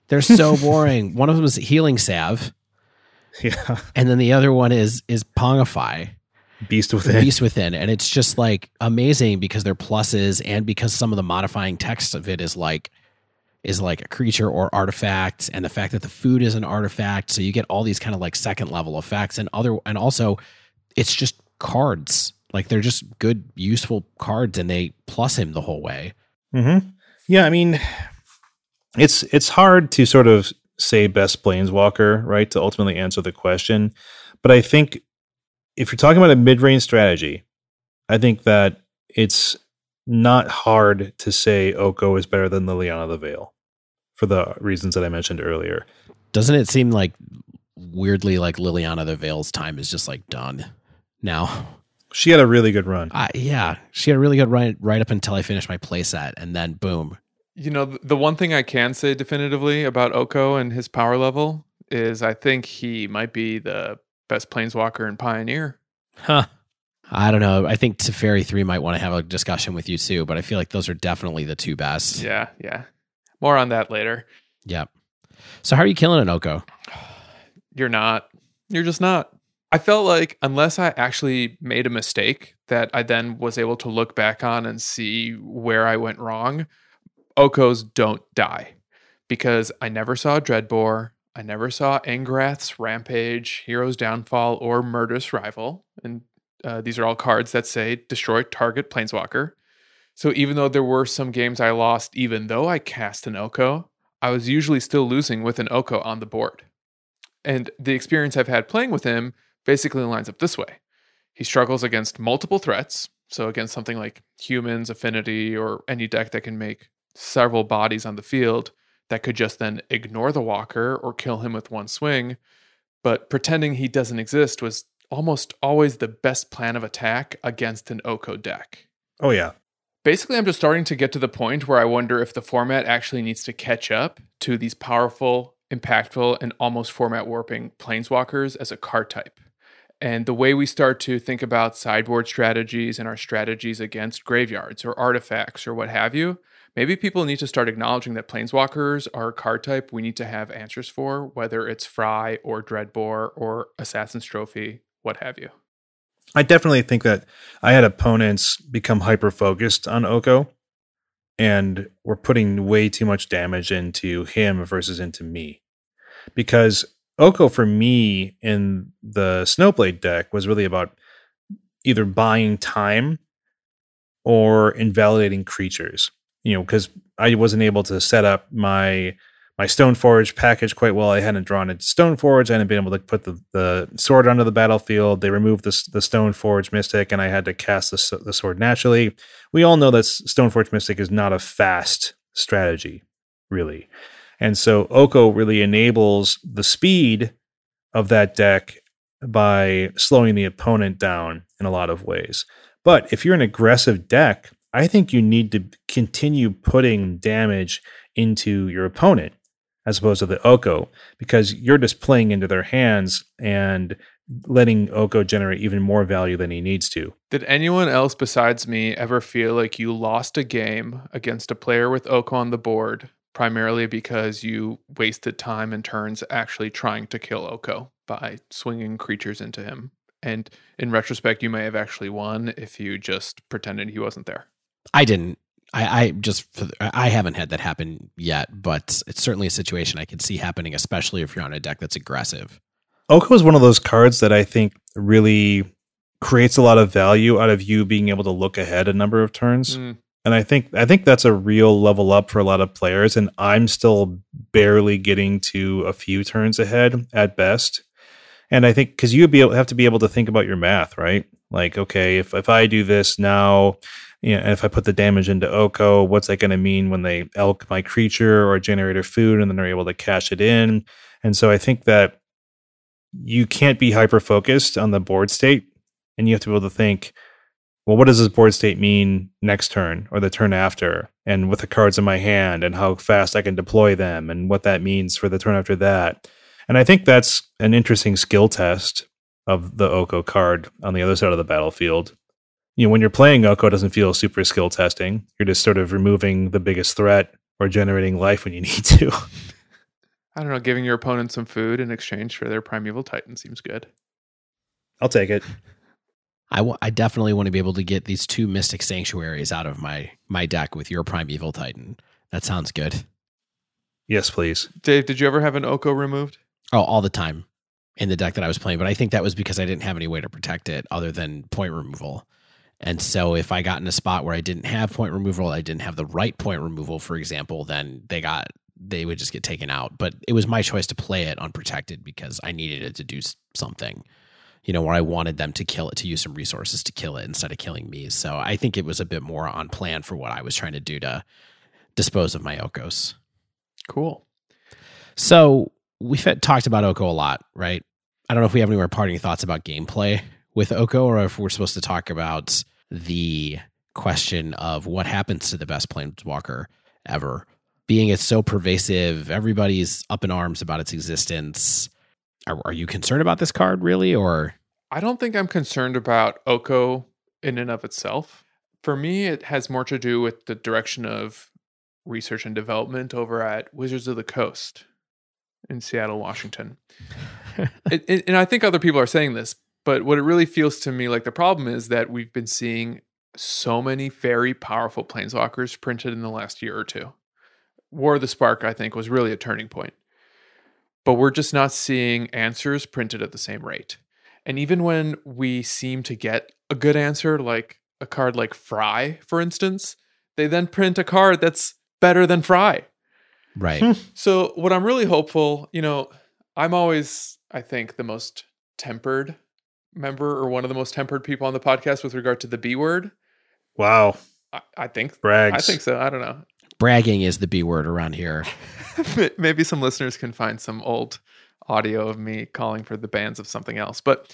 They're so boring. One of them is healing salve. Yeah. And then the other one is is Pongify. Beast within. Beast within. And it's just like amazing because they're pluses and because some of the modifying text of it is like is like a creature or artifact and the fact that the food is an artifact so you get all these kind of like second level effects and other and also it's just cards like they're just good useful cards and they plus him the whole way mm-hmm. yeah i mean it's it's hard to sort of say best planeswalker right to ultimately answer the question but i think if you're talking about a mid-range strategy i think that it's not hard to say Oko is better than Liliana the Veil for the reasons that I mentioned earlier. Doesn't it seem like weirdly like Liliana the Veil's time is just like done now? She had a really good run. Uh, yeah, she had a really good run right up until I finished my playset, and then boom. You know, the one thing I can say definitively about Oko and his power level is I think he might be the best planeswalker in Pioneer. Huh. I don't know. I think Teferi 3 might want to have a discussion with you too, but I feel like those are definitely the two best. Yeah, yeah. More on that later. Yep. So how are you killing it, Oko? You're not. You're just not. I felt like unless I actually made a mistake that I then was able to look back on and see where I went wrong, Okos don't die. Because I never saw Dreadbore, I never saw Angrath's Rampage, Hero's Downfall, or Murderous Rider. And uh, these are all cards that say destroy target planeswalker. So even though there were some games I lost, even though I cast an Oko, I was usually still losing with an Oko on the board. And the experience I've had playing with him basically lines up this way he struggles against multiple threats. So, against something like humans, affinity, or any deck that can make several bodies on the field that could just then ignore the walker or kill him with one swing. But pretending he doesn't exist was almost always the best plan of attack against an Oko deck. Oh, yeah. Basically, I'm just starting to get to the point where I wonder if the format actually needs to catch up to these powerful, impactful, and almost format warping planeswalkers as a card type. And the way we start to think about sideboard strategies and our strategies against graveyards or artifacts or what have you, maybe people need to start acknowledging that planeswalkers are a card type we need to have answers for, whether it's Fry or Dreadbore or Assassin's Trophy what have you. I definitely think that I had opponents become hyper focused on Oko and were putting way too much damage into him versus into me. Because Oko for me in the Snowblade deck was really about either buying time or invalidating creatures. You know, because I wasn't able to set up my my Stoneforge package quite well. I hadn't drawn it Stoneforge. I hadn't been able to put the, the sword onto the battlefield. They removed the, the Stoneforge Mystic, and I had to cast the, the sword naturally. We all know that Stoneforge Mystic is not a fast strategy, really. And so Oko really enables the speed of that deck by slowing the opponent down in a lot of ways. But if you're an aggressive deck, I think you need to continue putting damage into your opponent as opposed to the Oko because you're just playing into their hands and letting Oko generate even more value than he needs to. Did anyone else besides me ever feel like you lost a game against a player with Oko on the board primarily because you wasted time and turns actually trying to kill Oko by swinging creatures into him? And in retrospect, you may have actually won if you just pretended he wasn't there. I didn't. I, I just I haven't had that happen yet, but it's certainly a situation I could see happening, especially if you're on a deck that's aggressive. Oko is one of those cards that I think really creates a lot of value out of you being able to look ahead a number of turns. Mm. And I think I think that's a real level up for a lot of players. And I'm still barely getting to a few turns ahead at best. And I think because you be able, have to be able to think about your math, right? Like, okay, if if I do this now, you know, if I put the damage into Oko, what's that going to mean when they elk my creature or generator food, and then they're able to cash it in? And so I think that you can't be hyper focused on the board state, and you have to be able to think, well, what does this board state mean next turn or the turn after, and with the cards in my hand, and how fast I can deploy them, and what that means for the turn after that. And I think that's an interesting skill test of the Oko card on the other side of the battlefield. You know, when you're playing Oko, it doesn't feel super skill testing. You're just sort of removing the biggest threat or generating life when you need to. I don't know, giving your opponent some food in exchange for their primeval titan seems good. I'll take it. I, w- I definitely want to be able to get these two mystic sanctuaries out of my my deck with your primeval titan. That sounds good. Yes, please. Dave, did you ever have an Oko removed? Oh, all the time in the deck that I was playing, but I think that was because I didn't have any way to protect it other than point removal. And so if I got in a spot where I didn't have point removal, I didn't have the right point removal, for example, then they got they would just get taken out. But it was my choice to play it unprotected because I needed it to do something. You know, where I wanted them to kill it to use some resources to kill it instead of killing me. So I think it was a bit more on plan for what I was trying to do to dispose of my Okos. Cool. So we've talked about Oko a lot, right? I don't know if we have any more parting thoughts about gameplay with Oko or if we're supposed to talk about the question of what happens to the best planeswalker ever. Being it's so pervasive, everybody's up in arms about its existence. Are, are you concerned about this card really, or? I don't think I'm concerned about Oko in and of itself. For me, it has more to do with the direction of research and development over at Wizards of the Coast in Seattle, Washington. it, it, and I think other people are saying this, but what it really feels to me like the problem is that we've been seeing so many very powerful planeswalkers printed in the last year or two. War of the Spark, I think, was really a turning point. But we're just not seeing answers printed at the same rate. And even when we seem to get a good answer, like a card like Fry, for instance, they then print a card that's better than Fry. Right. Hmm. so, what I'm really hopeful, you know, I'm always, I think, the most tempered member or one of the most tempered people on the podcast with regard to the B word. Wow. I, I think Brags. I think so. I don't know. Bragging is the B word around here. Maybe some listeners can find some old audio of me calling for the bans of something else. But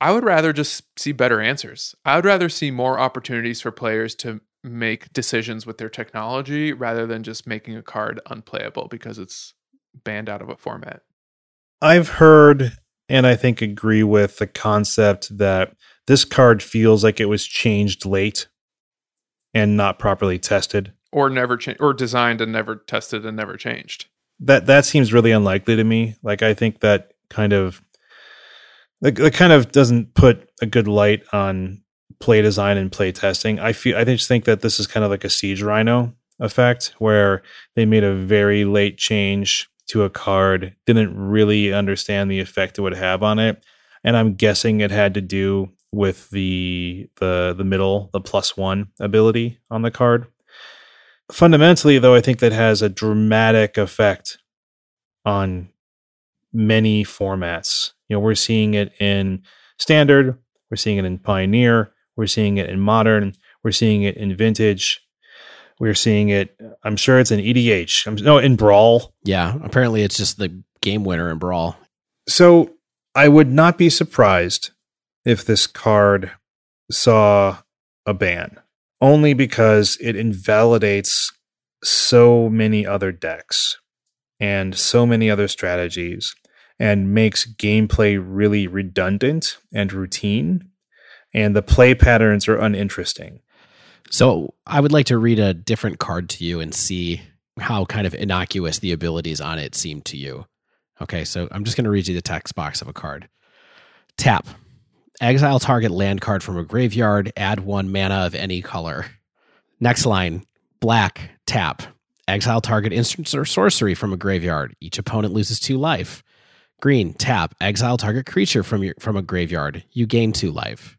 I would rather just see better answers. I would rather see more opportunities for players to make decisions with their technology rather than just making a card unplayable because it's banned out of a format. I've heard and I think agree with the concept that this card feels like it was changed late and not properly tested or never changed or designed and never tested and never changed. That that seems really unlikely to me. Like I think that kind of that, that kind of doesn't put a good light on play design and play testing. I feel I just think that this is kind of like a siege rhino effect where they made a very late change to a card, didn't really understand the effect it would have on it. And I'm guessing it had to do with the the the middle, the plus one ability on the card. Fundamentally, though, I think that has a dramatic effect on many formats. You know, we're seeing it in standard, we're seeing it in pioneer, we're seeing it in modern, we're seeing it in vintage. We're seeing it. I'm sure it's in EDH. I'm, no, in Brawl. Yeah, apparently it's just the game winner in Brawl. So I would not be surprised if this card saw a ban, only because it invalidates so many other decks and so many other strategies and makes gameplay really redundant and routine. And the play patterns are uninteresting. So I would like to read a different card to you and see how kind of innocuous the abilities on it seem to you. Okay, so I'm just going to read you the text box of a card. Tap. Exile target land card from a graveyard, add one mana of any color. Next line black, tap. Exile target instant or sorcery from a graveyard. Each opponent loses two life. Green, tap. Exile target creature from your from a graveyard. You gain two life.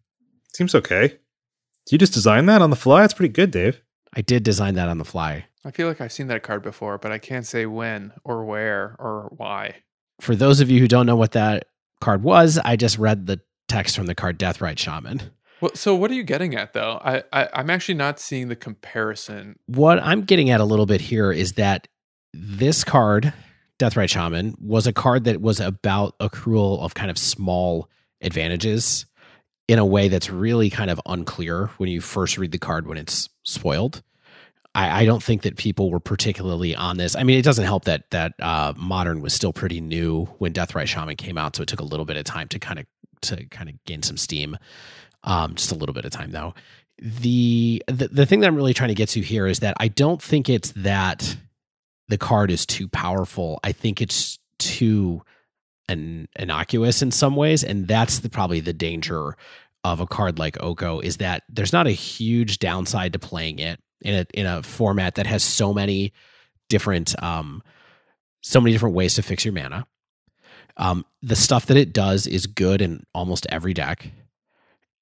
Seems okay. Did you just design that on the fly? That's pretty good, Dave. I did design that on the fly. I feel like I've seen that card before, but I can't say when or where or why. For those of you who don't know what that card was, I just read the text from the card Deathrite Shaman. Well, so what are you getting at though? I, I I'm actually not seeing the comparison. What I'm getting at a little bit here is that this card, Deathrite Shaman, was a card that was about accrual of kind of small advantages in a way that's really kind of unclear when you first read the card when it's spoiled. I, I don't think that people were particularly on this. I mean, it doesn't help that that uh, modern was still pretty new when Deathrite Shaman came out, so it took a little bit of time to kind of to kind of gain some steam. Um, just a little bit of time though. The, the the thing that I'm really trying to get to here is that I don't think it's that the card is too powerful. I think it's too an, innocuous in some ways, and that's the, probably the danger of a card like Oko is that there's not a huge downside to playing it in a in a format that has so many different um so many different ways to fix your mana. Um, the stuff that it does is good in almost every deck.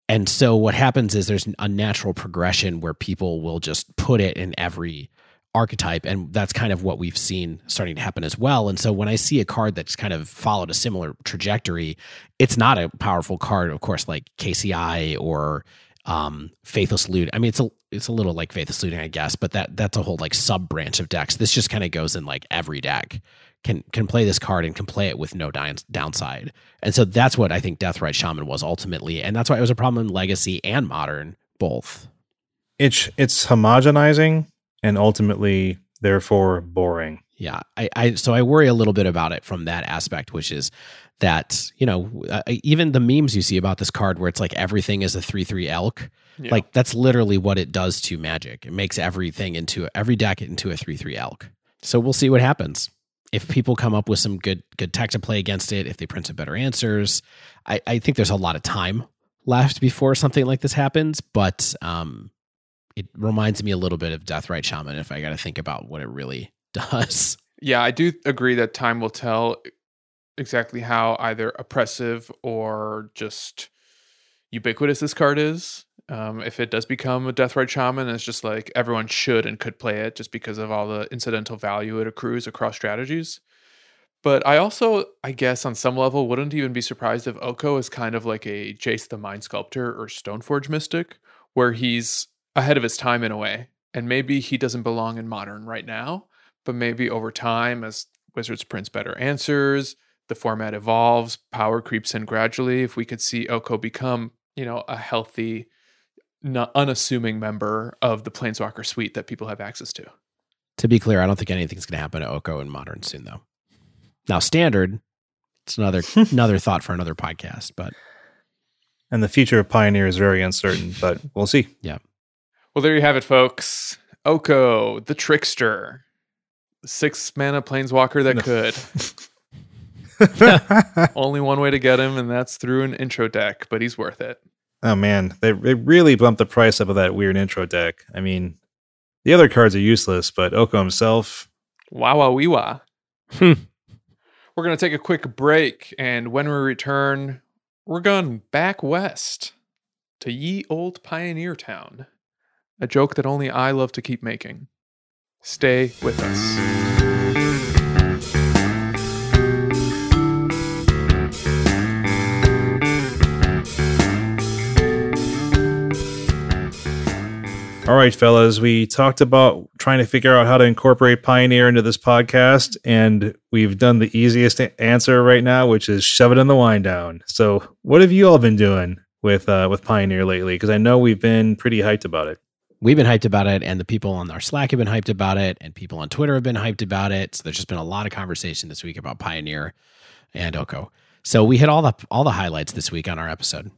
And so what happens is there's a natural progression where people will just put it in every archetype and that's kind of what we've seen starting to happen as well. And so when i see a card that's kind of followed a similar trajectory it's not a powerful card of course like kci or um faithless loot i mean it's a it's a little like faithless looting i guess but that that's a whole like sub branch of decks. This just kind of goes in like every deck can can play this card and can play it with no downside. And so that's what I think Deathrite Shaman was ultimately, and that's why it was a problem in Legacy and Modern both. It's it's homogenizing and ultimately therefore boring. Yeah, I, I so I worry a little bit about it from that aspect, which is that you know uh, even the memes you see about this card where it's like everything is a three three elk. Yeah. Like that's literally what it does to Magic. It makes everything into every deck into a three three elk. So we'll see what happens if people come up with some good good tech to play against it, if they print some better answers, I, I think there's a lot of time left before something like this happens. But um, it reminds me a little bit of Deathrite Shaman if I got to think about what it really does. Yeah, I do agree that time will tell exactly how either oppressive or just ubiquitous this card is. Um, if it does become a Deathrite Shaman, it's just like everyone should and could play it just because of all the incidental value it accrues across strategies. But I also, I guess, on some level, wouldn't even be surprised if Oko is kind of like a Jace the Mind Sculptor or Stoneforge Mystic, where he's ahead of his time in a way. And maybe he doesn't belong in modern right now, but maybe over time, as Wizards prints better answers, the format evolves, power creeps in gradually. If we could see Oko become, you know, a healthy unassuming member of the Planeswalker suite that people have access to. To be clear, I don't think anything's going to happen to Oko in Modern soon, though. Now, Standard, it's another another thought for another podcast, but and the future of Pioneer is very uncertain, but we'll see. Yeah. Well, there you have it, folks. Oko, the trickster, six mana planeswalker that could. Only one way to get him, and that's through an intro deck, but he's worth it. Oh man, they they really bumped the price up of that weird intro deck. I mean, the other cards are useless, but Oko himself. Wow, wow, wee wah. Hmm. We're gonna take a quick break, and when we return, we're going back west to ye old pioneer town. A joke that only I love to keep making. Stay with us. All right, fellas, we talked about trying to figure out how to incorporate Pioneer into this podcast, and we've done the easiest answer right now, which is shove it in the wind down. So, what have you all been doing with uh, with Pioneer lately? Because I know we've been pretty hyped about it. We've been hyped about it, and the people on our Slack have been hyped about it, and people on Twitter have been hyped about it. So there's just been a lot of conversation this week about Pioneer and Oko. So we hit all the all the highlights this week on our episode.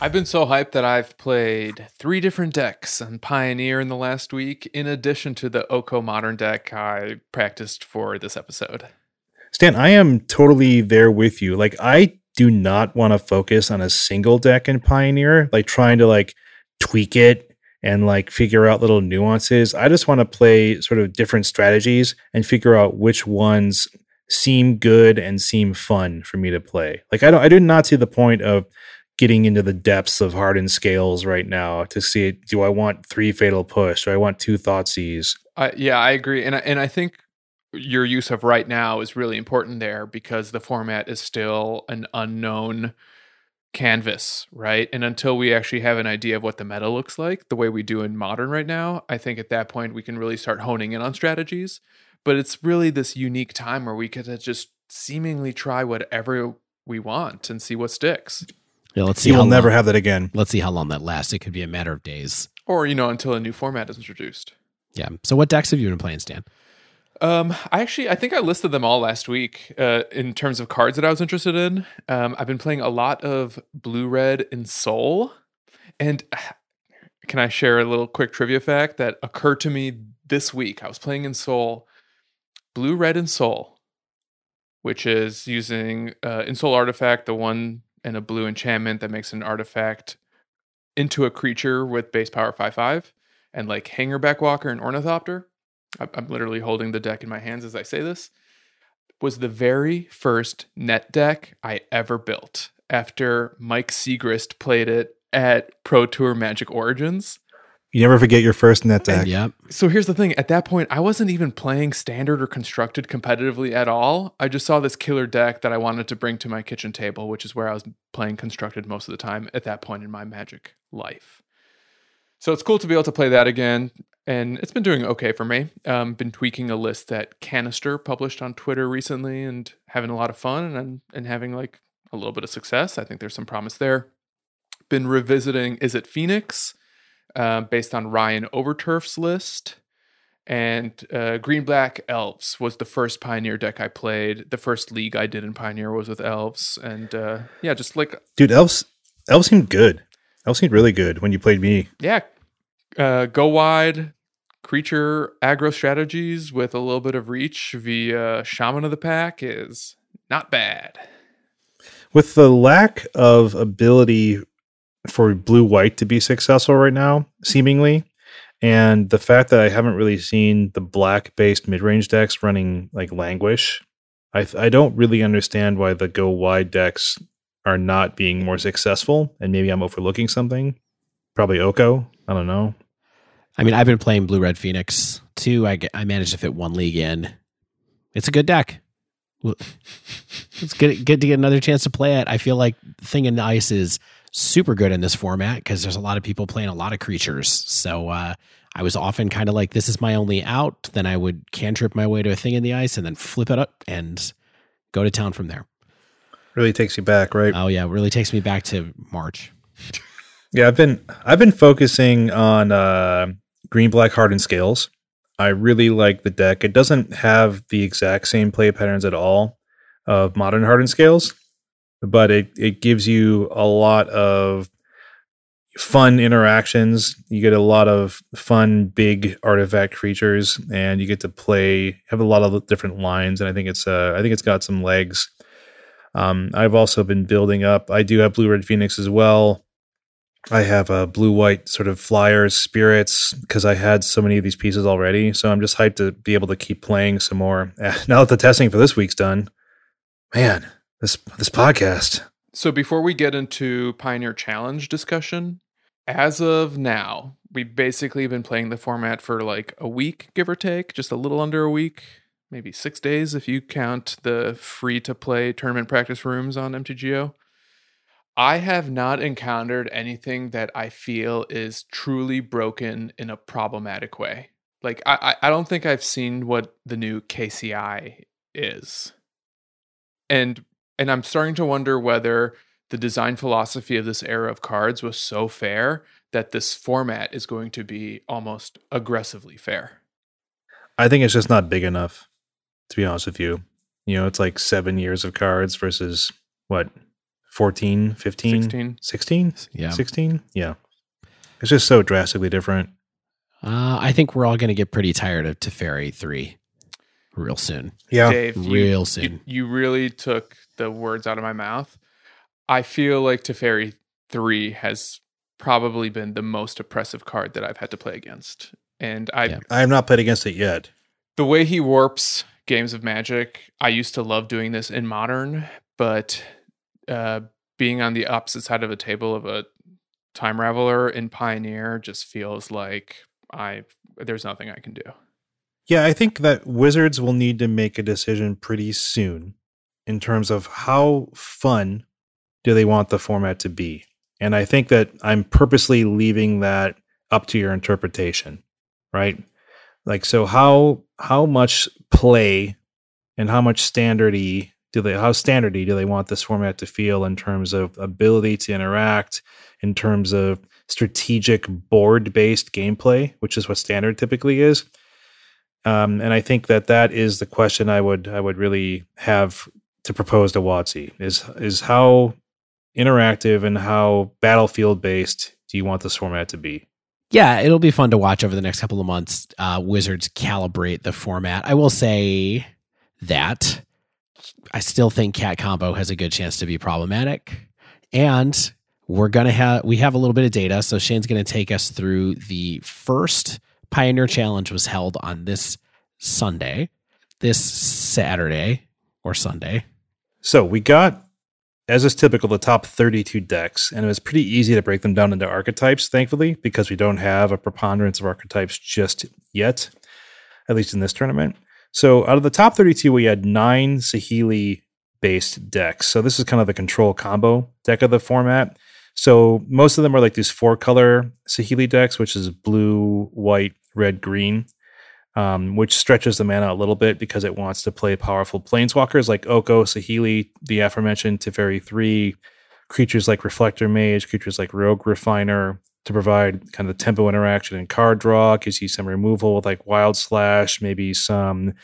I've been so hyped that I've played three different decks on Pioneer in the last week, in addition to the Oko Modern deck I practiced for this episode. Stan, I am totally there with you. Like, I do not want to focus on a single deck in Pioneer, like trying to like tweak it and like figure out little nuances. I just want to play sort of different strategies and figure out which ones seem good and seem fun for me to play. Like I don't I do not see the point of getting into the depths of hardened scales right now to see do I want three fatal push? Do I want two Thoughtseize? Uh, yeah, I agree, and I, and I think your use of right now is really important there because the format is still an unknown canvas, right? And until we actually have an idea of what the meta looks like, the way we do in modern right now, I think at that point we can really start honing in on strategies. But it's really this unique time where we to just seemingly try whatever we want and see what sticks. Yeah, let's see. You will how never have that again. Let's see how long that lasts. It could be a matter of days. Or, you know, until a new format is introduced. Yeah. So, what decks have you been playing, Stan? Um, I actually I think I listed them all last week. Uh, in terms of cards that I was interested in, um, I've been playing a lot of blue, red, Ensoul. And can I share a little quick trivia fact that occurred to me this week? I was playing Ensoul, blue, red, Ensoul, which is using uh, Ensoul artifact the one and a blue enchantment that makes an artifact into a creature with base power five five, and like Hangerback Walker and Ornithopter. I'm literally holding the deck in my hands as I say this, was the very first net deck I ever built after Mike Sigrist played it at Pro Tour Magic Origins. You never forget your first net deck. Yep. So here's the thing at that point, I wasn't even playing standard or constructed competitively at all. I just saw this killer deck that I wanted to bring to my kitchen table, which is where I was playing constructed most of the time at that point in my magic life. So it's cool to be able to play that again and it's been doing okay for me. Um, been tweaking a list that Kanister published on Twitter recently, and having a lot of fun and and having like a little bit of success. I think there's some promise there. Been revisiting Izzet Phoenix, uh, based on Ryan Overturf's list, and uh, Green Black Elves was the first Pioneer deck I played. The first league I did in Pioneer was with Elves, and uh, yeah, just like Dude, elves elves seemed good. Elves seemed really good when you played me. yeah, uh, go wide, creature aggro strategies with a little bit of reach via Shaman of the Pack is not bad. With the lack of ability for blue white to be successful right now, seemingly, and the fact that I haven't really seen the black based mid range decks running like languish, I I don't really understand why the go wide decks are not being more successful. And maybe I'm overlooking something. Probably Oko. I don't know. I mean, I've been playing Blue Red Phoenix too. I, I managed to fit one league in. It's a good deck. It's good, good to get another chance to play it. I feel like the Thing in the Ice is super good in this format because there's a lot of people playing a lot of creatures. So uh, I was often kind of like, this is my only out. Then I would cantrip my way to a Thing in the Ice and then flip it up and go to town from there. Really takes you back, right? Oh yeah, really takes me back to March. Yeah, I've been I've been focusing on uh, green black hardened scales. I really like the deck. It doesn't have the exact same play patterns at all of modern hardened scales, but it it gives you a lot of fun interactions. You get a lot of fun big artifact creatures, and you get to play have a lot of different lines. And I think it's uh, I think it's got some legs. Um, I've also been building up. I do have blue red phoenix as well. I have a blue white sort of flyers spirits because I had so many of these pieces already. So I'm just hyped to be able to keep playing some more. Now that the testing for this week's done, man, this this podcast. So before we get into Pioneer Challenge discussion, as of now, we've basically been playing the format for like a week, give or take, just a little under a week, maybe six days if you count the free to play tournament practice rooms on MTGO. I have not encountered anything that I feel is truly broken in a problematic way. Like I, I don't think I've seen what the new KCI is. And and I'm starting to wonder whether the design philosophy of this era of cards was so fair that this format is going to be almost aggressively fair. I think it's just not big enough, to be honest with you. You know, it's like seven years of cards versus what, 14, 15, 16. 16? Yeah. 16? Yeah. It's just so drastically different. Uh, I think we're all going to get pretty tired of Teferi 3 real soon. Yeah. Dave, you- Real you, soon. you really took the words out of my mouth. I feel like Teferi 3 has probably been the most oppressive card that I've had to play against. And I Yeah. I have not played against it yet. the way he warps games of magic i used to love doing this in modern but uh, being on the opposite side of a table of a time raveler in pioneer just feels like i there's nothing i can do Yeah, I think that Wizards will need to make a decision pretty soon in terms of how fun do they want the format to be. And I think that I'm purposely leaving that up to your interpretation, right? Like so how how much play and how much standardy do they how standardy do they want this format to feel in terms of ability to interact, in terms of strategic board based gameplay, which is what standard typically is. Um, and I think that that is the question I would I would really have to propose to Watsy is is how interactive and how battlefield based do you want this format to be? Yeah, it'll be fun to watch over the next couple of months. Uh, Wizards calibrate the format. I will say that I still think Cat Combo has a good chance to be problematic, and we're gonna have we have a little bit of data. So Shane's gonna take us through the first Pioneer Challenge was held on this Sunday, this Saturday or Sunday. So we got, as is typical, the top 32 decks, and it was pretty easy to break them down into archetypes, thankfully, because we don't have a preponderance of archetypes just yet, at least in this tournament. So out of the top 32, we had nine Sahili based decks. So this is kind of the control combo deck of the format. So most of them are like these four color Sahili decks, which is blue, white, red, green um, which stretches the mana a little bit because it wants to play powerful planeswalkers like Oko, Sahili, the aforementioned Teferi 3, creatures like Reflector Mage, creatures like Rogue Refiner to provide kind of the tempo interaction and card draw. Gives you some removal with like Wild Slash, maybe some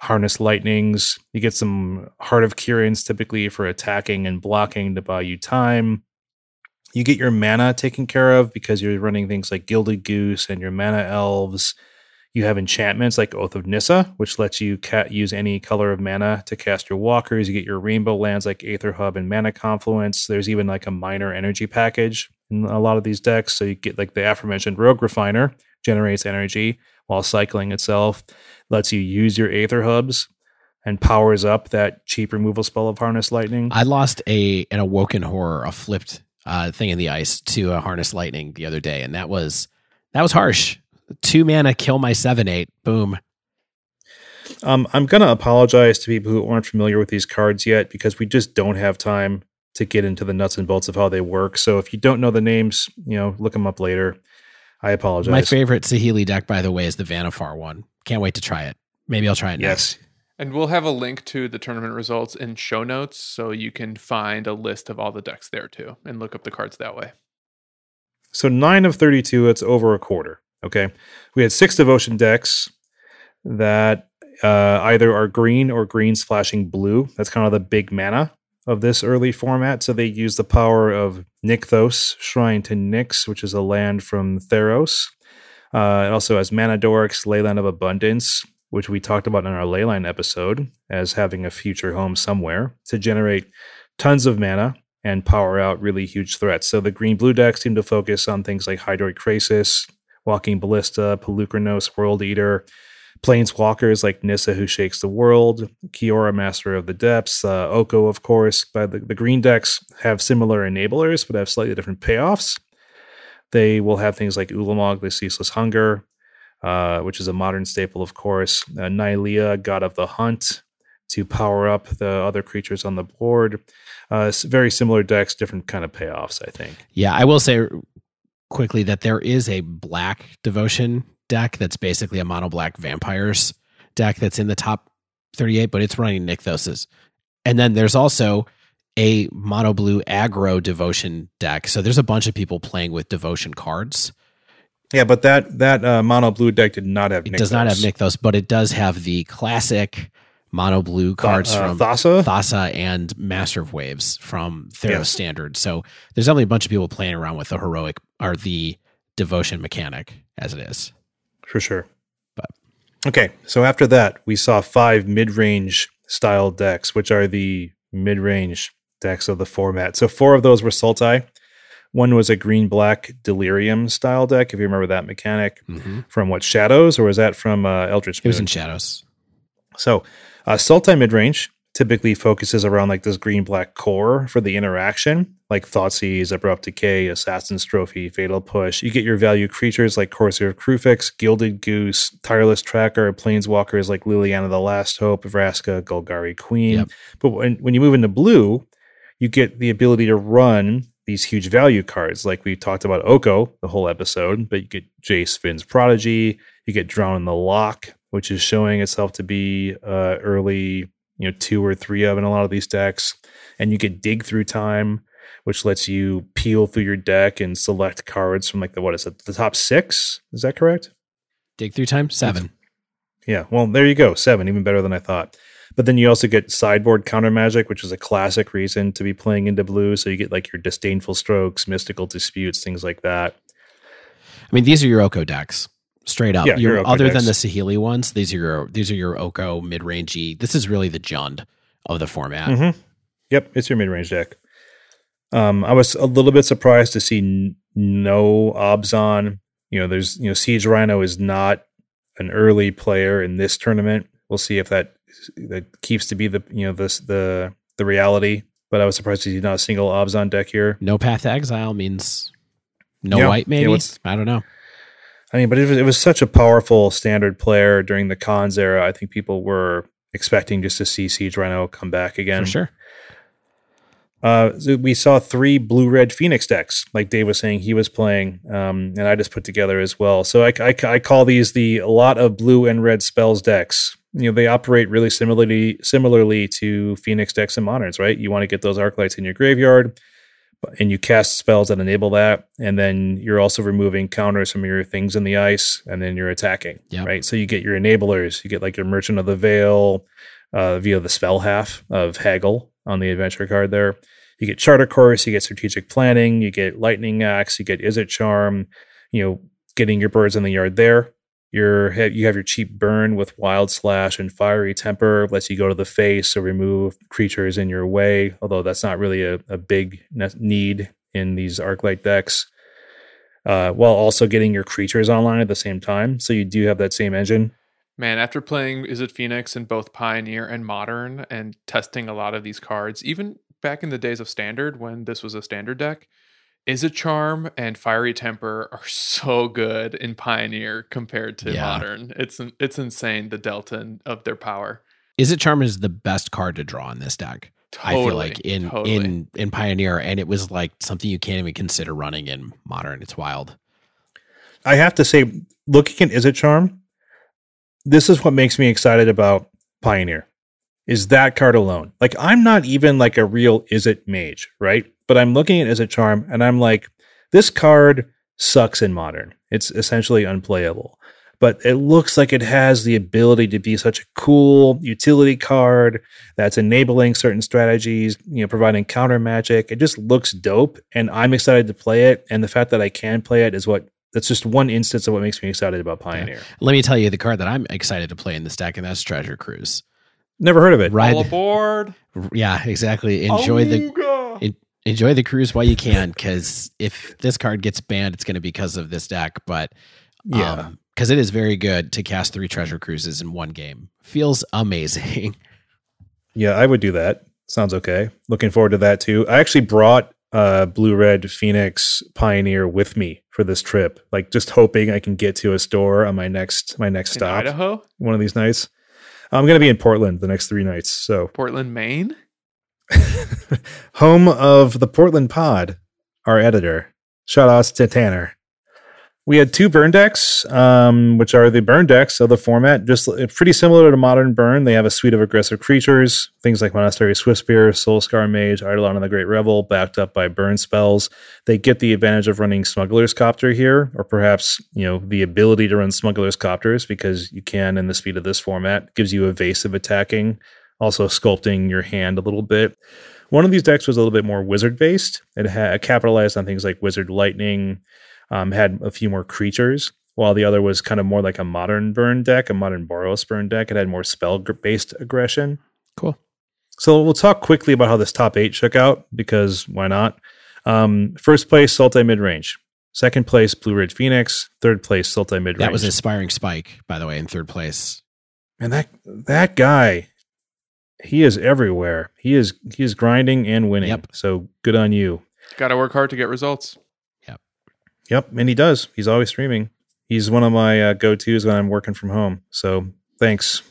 Harness Lightnings. You get some Heart of Kirans typically for attacking and blocking to buy you time. You get your mana taken care of because you're running things like Gilded Goose and your Mana Elves. You have enchantments like Oath of Nissa, which lets you ca- use any color of mana to cast your walkers. You get your rainbow lands like Aether Hub and Mana Confluence. There's even like a minor energy package in a lot of these decks. So you get like the aforementioned Rogue Refiner, generates energy while cycling itself, lets you use your Aether Hubs, and powers up that cheap removal spell of Harness Lightning. I lost a an awoken horror, a flipped uh, thing in the ice to a harness lightning the other day, and that was that was harsh. Two mana, kill my seven eight. Boom. Um, I'm going to apologize to people who aren't familiar with these cards yet because we just don't have time to get into the nuts and bolts of how they work. So if you don't know the names, you know, look them up later. I apologize. My favorite Sahili deck, by the way, is the Vannifar one. Can't wait to try it. Maybe I'll try it Yes. next. And we'll have a link to the tournament results in show notes so you can find a list of all the decks there too and look up the cards that way So nine of 32, it's over a quarter. Okay. We had six devotion decks that uh, either are green or green splashing blue. That's kind of the big mana of this early format. So they use the power of Nykthos, Shrine to Nyx, which is a land from Theros. Uh, it also has Mana Dorks, Leyline of Abundance, which we talked about in our Leyline episode as having a future home somewhere to generate tons of mana and power out really huge threats. So the green blue decks seem to focus on things like Hydroid Krasis, Walking Ballista, Polukranos, World Eater, Planeswalkers like Nissa, who shakes the world, Kiora, Master of the Depths, uh, Oko, of course. But the, the green decks have similar enablers, but have slightly different payoffs. They will have things like Ulamog, the Ceaseless Hunger, uh, which is a modern staple, of course. Uh, Nylea, God of the Hunt, to power up the other creatures on the board. Uh, very similar decks, different kind of payoffs, I think. Yeah, I will say quickly that there is a black devotion deck that's basically a mono black vampires deck that's in the top 38, but it's running Nykthoses. And then there's also a mono blue aggro devotion deck. So there's a bunch of people playing with devotion cards. Yeah, but that that uh, mono blue deck did not have. It does not have Nykthos, but it does have the classic mono blue cards uh, from Thassa. Thassa and Master of Waves from Theros Yes. Standard. So there's definitely a bunch of people playing around with the heroic or the devotion mechanic as it is. for sure. But- okay, so after that, we saw five mid-range style decks, which are the mid-range decks of the format. So four of those were Sultai. One was a green-black Delirium style deck, if you remember that mechanic from what Shadows, or was that from uh, Eldritch? It was in shadows. So, uh, Sultai midrange typically focuses around like this green black core for the interaction, like Thoughtseize, Abrupt Decay, Assassin's Trophy, Fatal Push. You get your value creatures like Courser of Kruphix, Gilded Goose, Tireless Tracker, Planeswalkers like Liliana the Last Hope, Vraska, Golgari Queen. Yep. But when, when you move into blue, you get the ability to run these huge value cards, like we talked about Oko the whole episode, but you get Jace Vryn's Prodigy, you get Drown in the Loch, which is showing itself to be uh, early, you know, two or three of in a lot of these decks. And you get Dig Through Time, which lets you peel through your deck and select cards from like the what is it, the top six? Is that correct? Dig through time seven. Yeah. Well, there you go. Seven, even better than I thought. But then you also get sideboard counter magic, which is a classic reason to be playing into blue. So you get like your disdainful strokes, mystical disputes, things like that. I mean, these are your Oko decks. Straight up. Yeah, Your- your other than the Sahili ones, these are your these are your Oko mid rangey. This is really the Jund of the format. Mhm. Yep, it's your mid range deck. Um, I was a little bit surprised to see n- no Abzan. You know, there's you know Siege Rhino is not an early player in this tournament. We'll see if that that keeps to be the you know this the the reality. But I was surprised to see not a single Abzan deck here. No path to exile means no Yeah, white, maybe. what's- I don't know. I mean, but it was, it was such a powerful standard player during the Khans era. I think people were expecting just to see Siege Rhino come back again. For sure. Uh, we saw three blue red Phoenix decks, like Dave was saying he was playing, um, and I just put together as well. So I, I, I call these the a lot of blue and red spells decks. You know, they operate really similarly similarly to Phoenix decks and moderns, right? You want to get those Arclights in your graveyard, and you cast spells that enable that, and then you're also removing counters from your things in the ice, and then you're attacking, Yep. right? So you get your enablers, you get like your Merchant of the Vale uh, via the spell half of Haggle on the adventure card there. You get Charter Course, you get Strategic Planning, you get Lightning Axe, you get Izzet Charm, you know, getting your birds in the yard there. You're, you have your cheap burn with Wild Slash and Fiery Temper, lets you go to the face or remove creatures in your way, although that's not really a, a big need in these Arclight decks. Uh, while also getting your creatures online at the same time. So you do have that same engine. Man, after playing Izzet Phoenix in both Pioneer and Modern and testing a lot of these cards, even back in the days of Standard when this was a standard deck, Izzet Charm and Fiery Temper are so good in Pioneer compared to Yeah. Modern. It's it's insane the delta in- of their power. Izzet Charm is the best card to draw in this deck. Totally, I feel like in totally. in in Pioneer, and it was like something you can't even consider running in Modern. It's wild. I have to say, looking at Izzet Charm, this is what makes me excited about Pioneer. Is that card alone? Like, I'm not even like a real Izzet mage, right? But I'm looking at Izzet Charm and I'm like, this card sucks in modern. It's essentially unplayable. But it looks like it has the ability to be such a cool utility card that's enabling certain strategies, you know, providing counter magic. It just looks dope. And I'm excited to play it. And the fact that I can play it is what that's just one instance of what makes me excited about Pioneer. Let me tell you the card that I'm excited to play in this deck, and that's Treasure Cruise. Never heard of it. Ride, All aboard! yeah, exactly. Enjoy the Awooga! enjoy the cruise while you can, because if this card gets banned, it's going to be because of this deck. But Yeah. because it is very good to cast three Treasure Cruises in one game. Feels amazing. Yeah, I would do that. Sounds okay. Looking forward to that too. I actually brought uh blue red phoenix pioneer with me for this trip like just hoping i can get to a store on my next my next In stop Idaho? one of these nights I'm going to be in Portland the next three nights. So Portland, Maine. home of the Portland Pod, our editor. Shout outs to Tanner. We had two burn decks, um, which are the burn decks of the format, just pretty similar to modern burn. They have a suite of aggressive creatures, things like Monastery Swiftspear, Soulscar Mage, Eidolon and the Great Revel, backed up by burn spells. They get the advantage of running Smuggler's Copter here, or perhaps, you know, the ability to run Smuggler's Copters because you can in the speed of this format. gives you evasive attacking, also sculpting your hand a little bit. One of these decks was a little bit more wizard based. It had capitalized on things like Wizard Lightning, um, had a few more creatures, while the other was kind of more like a modern burn deck, a modern Boros burn deck. It had more spell based aggression. Cool. So we'll talk quickly about how this top eight shook out because why not? Um, first place, Sultai Midrange. Second place, Blue Ridge Phoenix. Third place, Sultai Midrange. That was an Aspiring Spike, by the way, in third place. And that that guy, he is everywhere. He is he is grinding and winning. Yep. So good on you. Got to work hard to get results. Yep, and he does. He's always streaming. He's one of my uh, go tos when I'm working from home. So thanks,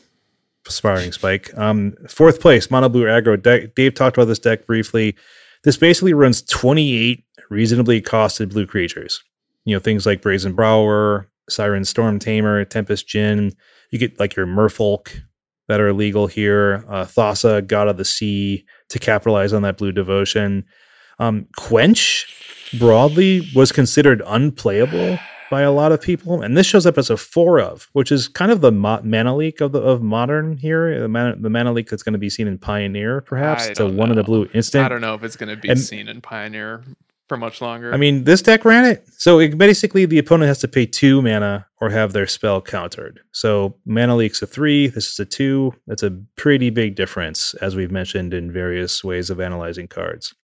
Aspiring Spike. Um, fourth place, Mono Blue Aggro. deck. Dave talked about this deck briefly. This basically runs 28 reasonably costed blue creatures. You know, things like Brazen Borrower, Siren Storm Tamer, Tempest Djinn. You get like your Merfolk that are legal here. Uh, Thassa, God of the Sea, to capitalize on that blue devotion. Um, Quench broadly was considered unplayable by a lot of people, and this shows up as a four of, which is kind of the mo- mana leak of the of modern here. The mana, the mana leak that's going to be seen in Pioneer, perhaps. I It's a don't one in a know. blue instant. I don't know if it's going to be And- seen in Pioneer for much longer. I mean, this deck ran it. So it, basically, the opponent has to pay two mana or have their spell countered. So mana leak's a three. This is a two. That's a pretty big difference, as we've mentioned in various ways of analyzing cards.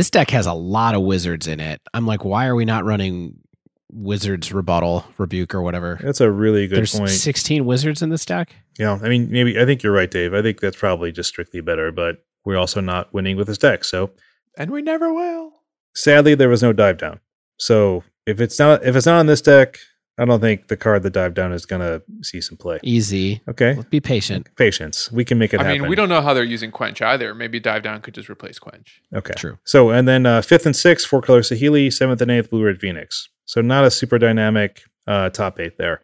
This deck has a lot of wizards in it. I'm like, why are we not running wizards rebuttal, rebuke, or whatever? That's a really good There's point. 16 wizards in this deck. Yeah, I mean, maybe I think you're right, Dave. I think that's probably just strictly better, but we're also not winning with this deck. So and we never will. sadly, there was no dive down. So if it's not if it's not on this deck, I don't think the card that dive down is gonna see some play. Easy. Okay, Be patient. patience. We can make it I happen. mean, we don't know how they're using Quench either. Maybe Dive Down could just replace Quench. Okay, True. So and then uh, fifth and sixth, four color Sahili, seventh and eighth, blue red Phoenix. So not a super dynamic uh, top eight there.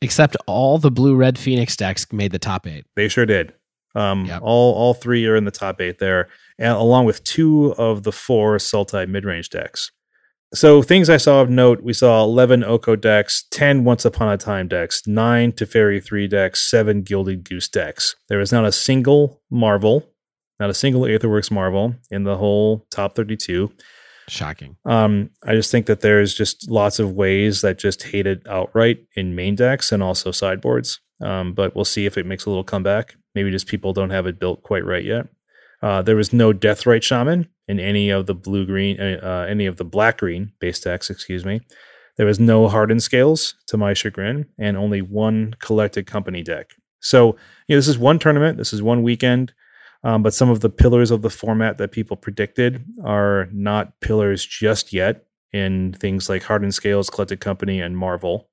Except all the blue red Phoenix decks made the top eight. They sure did. Um, Yep. All all three are in the top eight there, and along with two of the four Sultai mid range decks. So things I saw of note: we saw eleven Oko decks, ten Once Upon a Time decks, nine Teferi three decks, seven Gilded Goose decks. There was not a single Marvel, not a single Aetherworks Marvel in the whole top thirty-two. Shocking. Um, I just think that there's just lots of ways that just hate it outright in main decks and also sideboards. Um, but we'll see if it makes a little comeback. Maybe just people don't have it built quite right yet. Uh, there was no Deathrite Shaman in any of the blue green, uh, uh, any of the black green base decks. Excuse me. There was no hardened scales to my chagrin, and only one collected company deck. So you know, this is one tournament. This is one weekend. Um, but some of the pillars of the format that people predicted are not pillars just yet in things like Hardened Scales, Collected Company, and Marvel.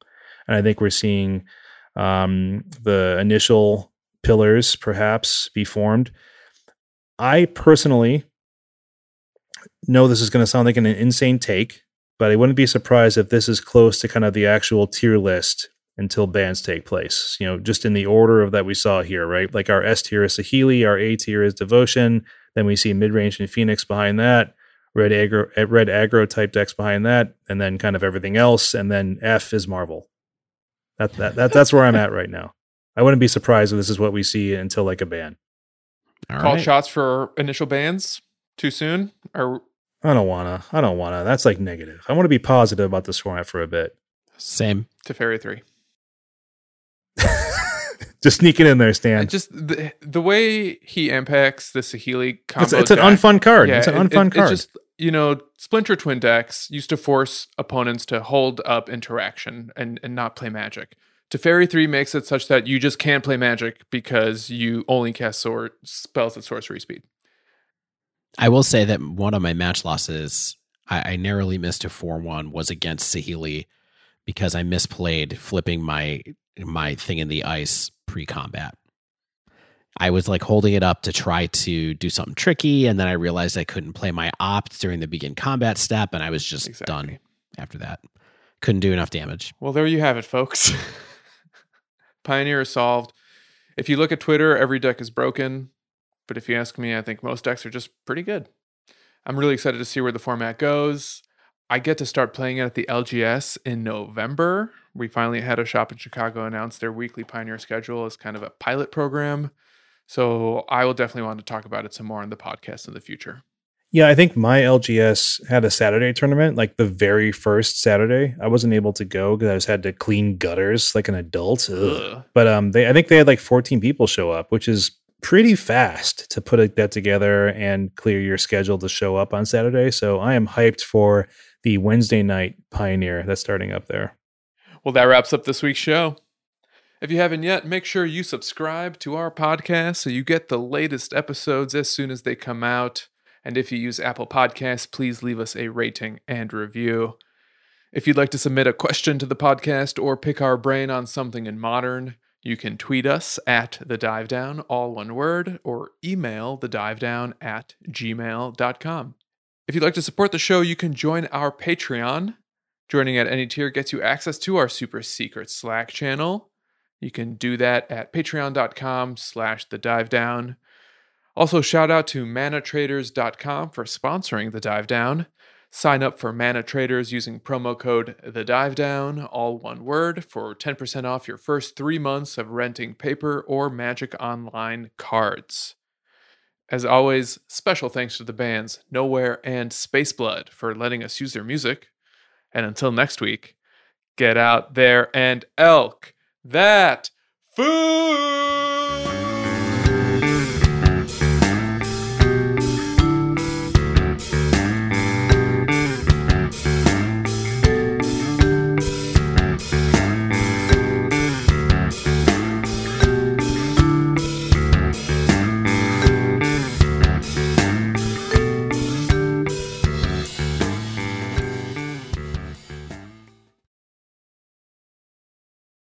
And I think we're seeing um, the initial pillars perhaps be formed. I personally know this is going to sound like an insane take, but I wouldn't be surprised if this is close to kind of the actual tier list until bans take place. You know, just in the order of that we saw here, right? Like our S tier is Sahili, our A tier is Devotion. Then we see mid range and Phoenix behind that, red aggro, eh, red aggro type decks behind that, and then kind of everything else. And then F is Marvel. That, that, that that's where I'm at right now. I wouldn't be surprised if this is what we see until like a ban. All Call right. shots for initial bans too soon? Or I don't wanna. I don't wanna. That's like negative. I want to be positive about this format for a bit. Same. Teferi 3? Just sneaking in there, Stan. just the, the way he impacts the Sahili combo. It's, it's an deck- unfun card. Yeah, it's an it- unfun it- card. It's just you know, Splinter Twin decks used to force opponents to hold up interaction and and not play Magic. Teferi three makes it such that you just can't play Magic because you only cast sword spells at sorcery speed. I will say that one of my match losses, I, I narrowly missed a four one, was against Sahili because I misplayed flipping my my thing in the ice pre combat. I was like holding it up to try to do something tricky, and then I realized I couldn't play my opt during the begin combat step, and I was just Exactly. done after that. Couldn't do enough damage. Well, there you have it, folks. Pioneer is solved. If you look at Twitter, every deck is broken. But if you ask me, I think most decks are just pretty good. I'm really excited to see where the format goes. I get to start playing it at the LGS in November. We finally had a shop in Chicago announce their weekly Pioneer schedule as kind of a pilot program. So I will definitely want to talk about it some more on the podcast in the future. Yeah, I think my LGS had a Saturday tournament, like the very first Saturday. I wasn't able to go because I just had to clean gutters like an adult. Ugh. But um, they I think they had like 14 people show up, which is pretty fast to put that together and clear your schedule to show up on Saturday. So I am hyped for the Wednesday night Pioneer that's starting up there. Well, that wraps up this week's show. If you haven't yet, make sure you subscribe to our podcast so you get the latest episodes as soon as they come out. And if you use Apple Podcasts, please leave us a rating and review. If you'd like to submit a question to the podcast or pick our brain on something in modern, you can tweet us at the dive down, all one word, or email the dive down at gmail.com. If you'd like to support the show, you can join our Patreon. Joining at any tier gets you access to our super secret Slack channel. You can do that at patreon.com slash the dive down. Also, shout out to manatraders.com for sponsoring the dive down. Sign up for Mana Traders using promo code the dive down, all one word, for 10% off your first three months of renting paper or Magic Online cards. As always, special thanks to the bands Nowhere and Spaceblood for letting us use their music. And until next week, get out there and elk that food.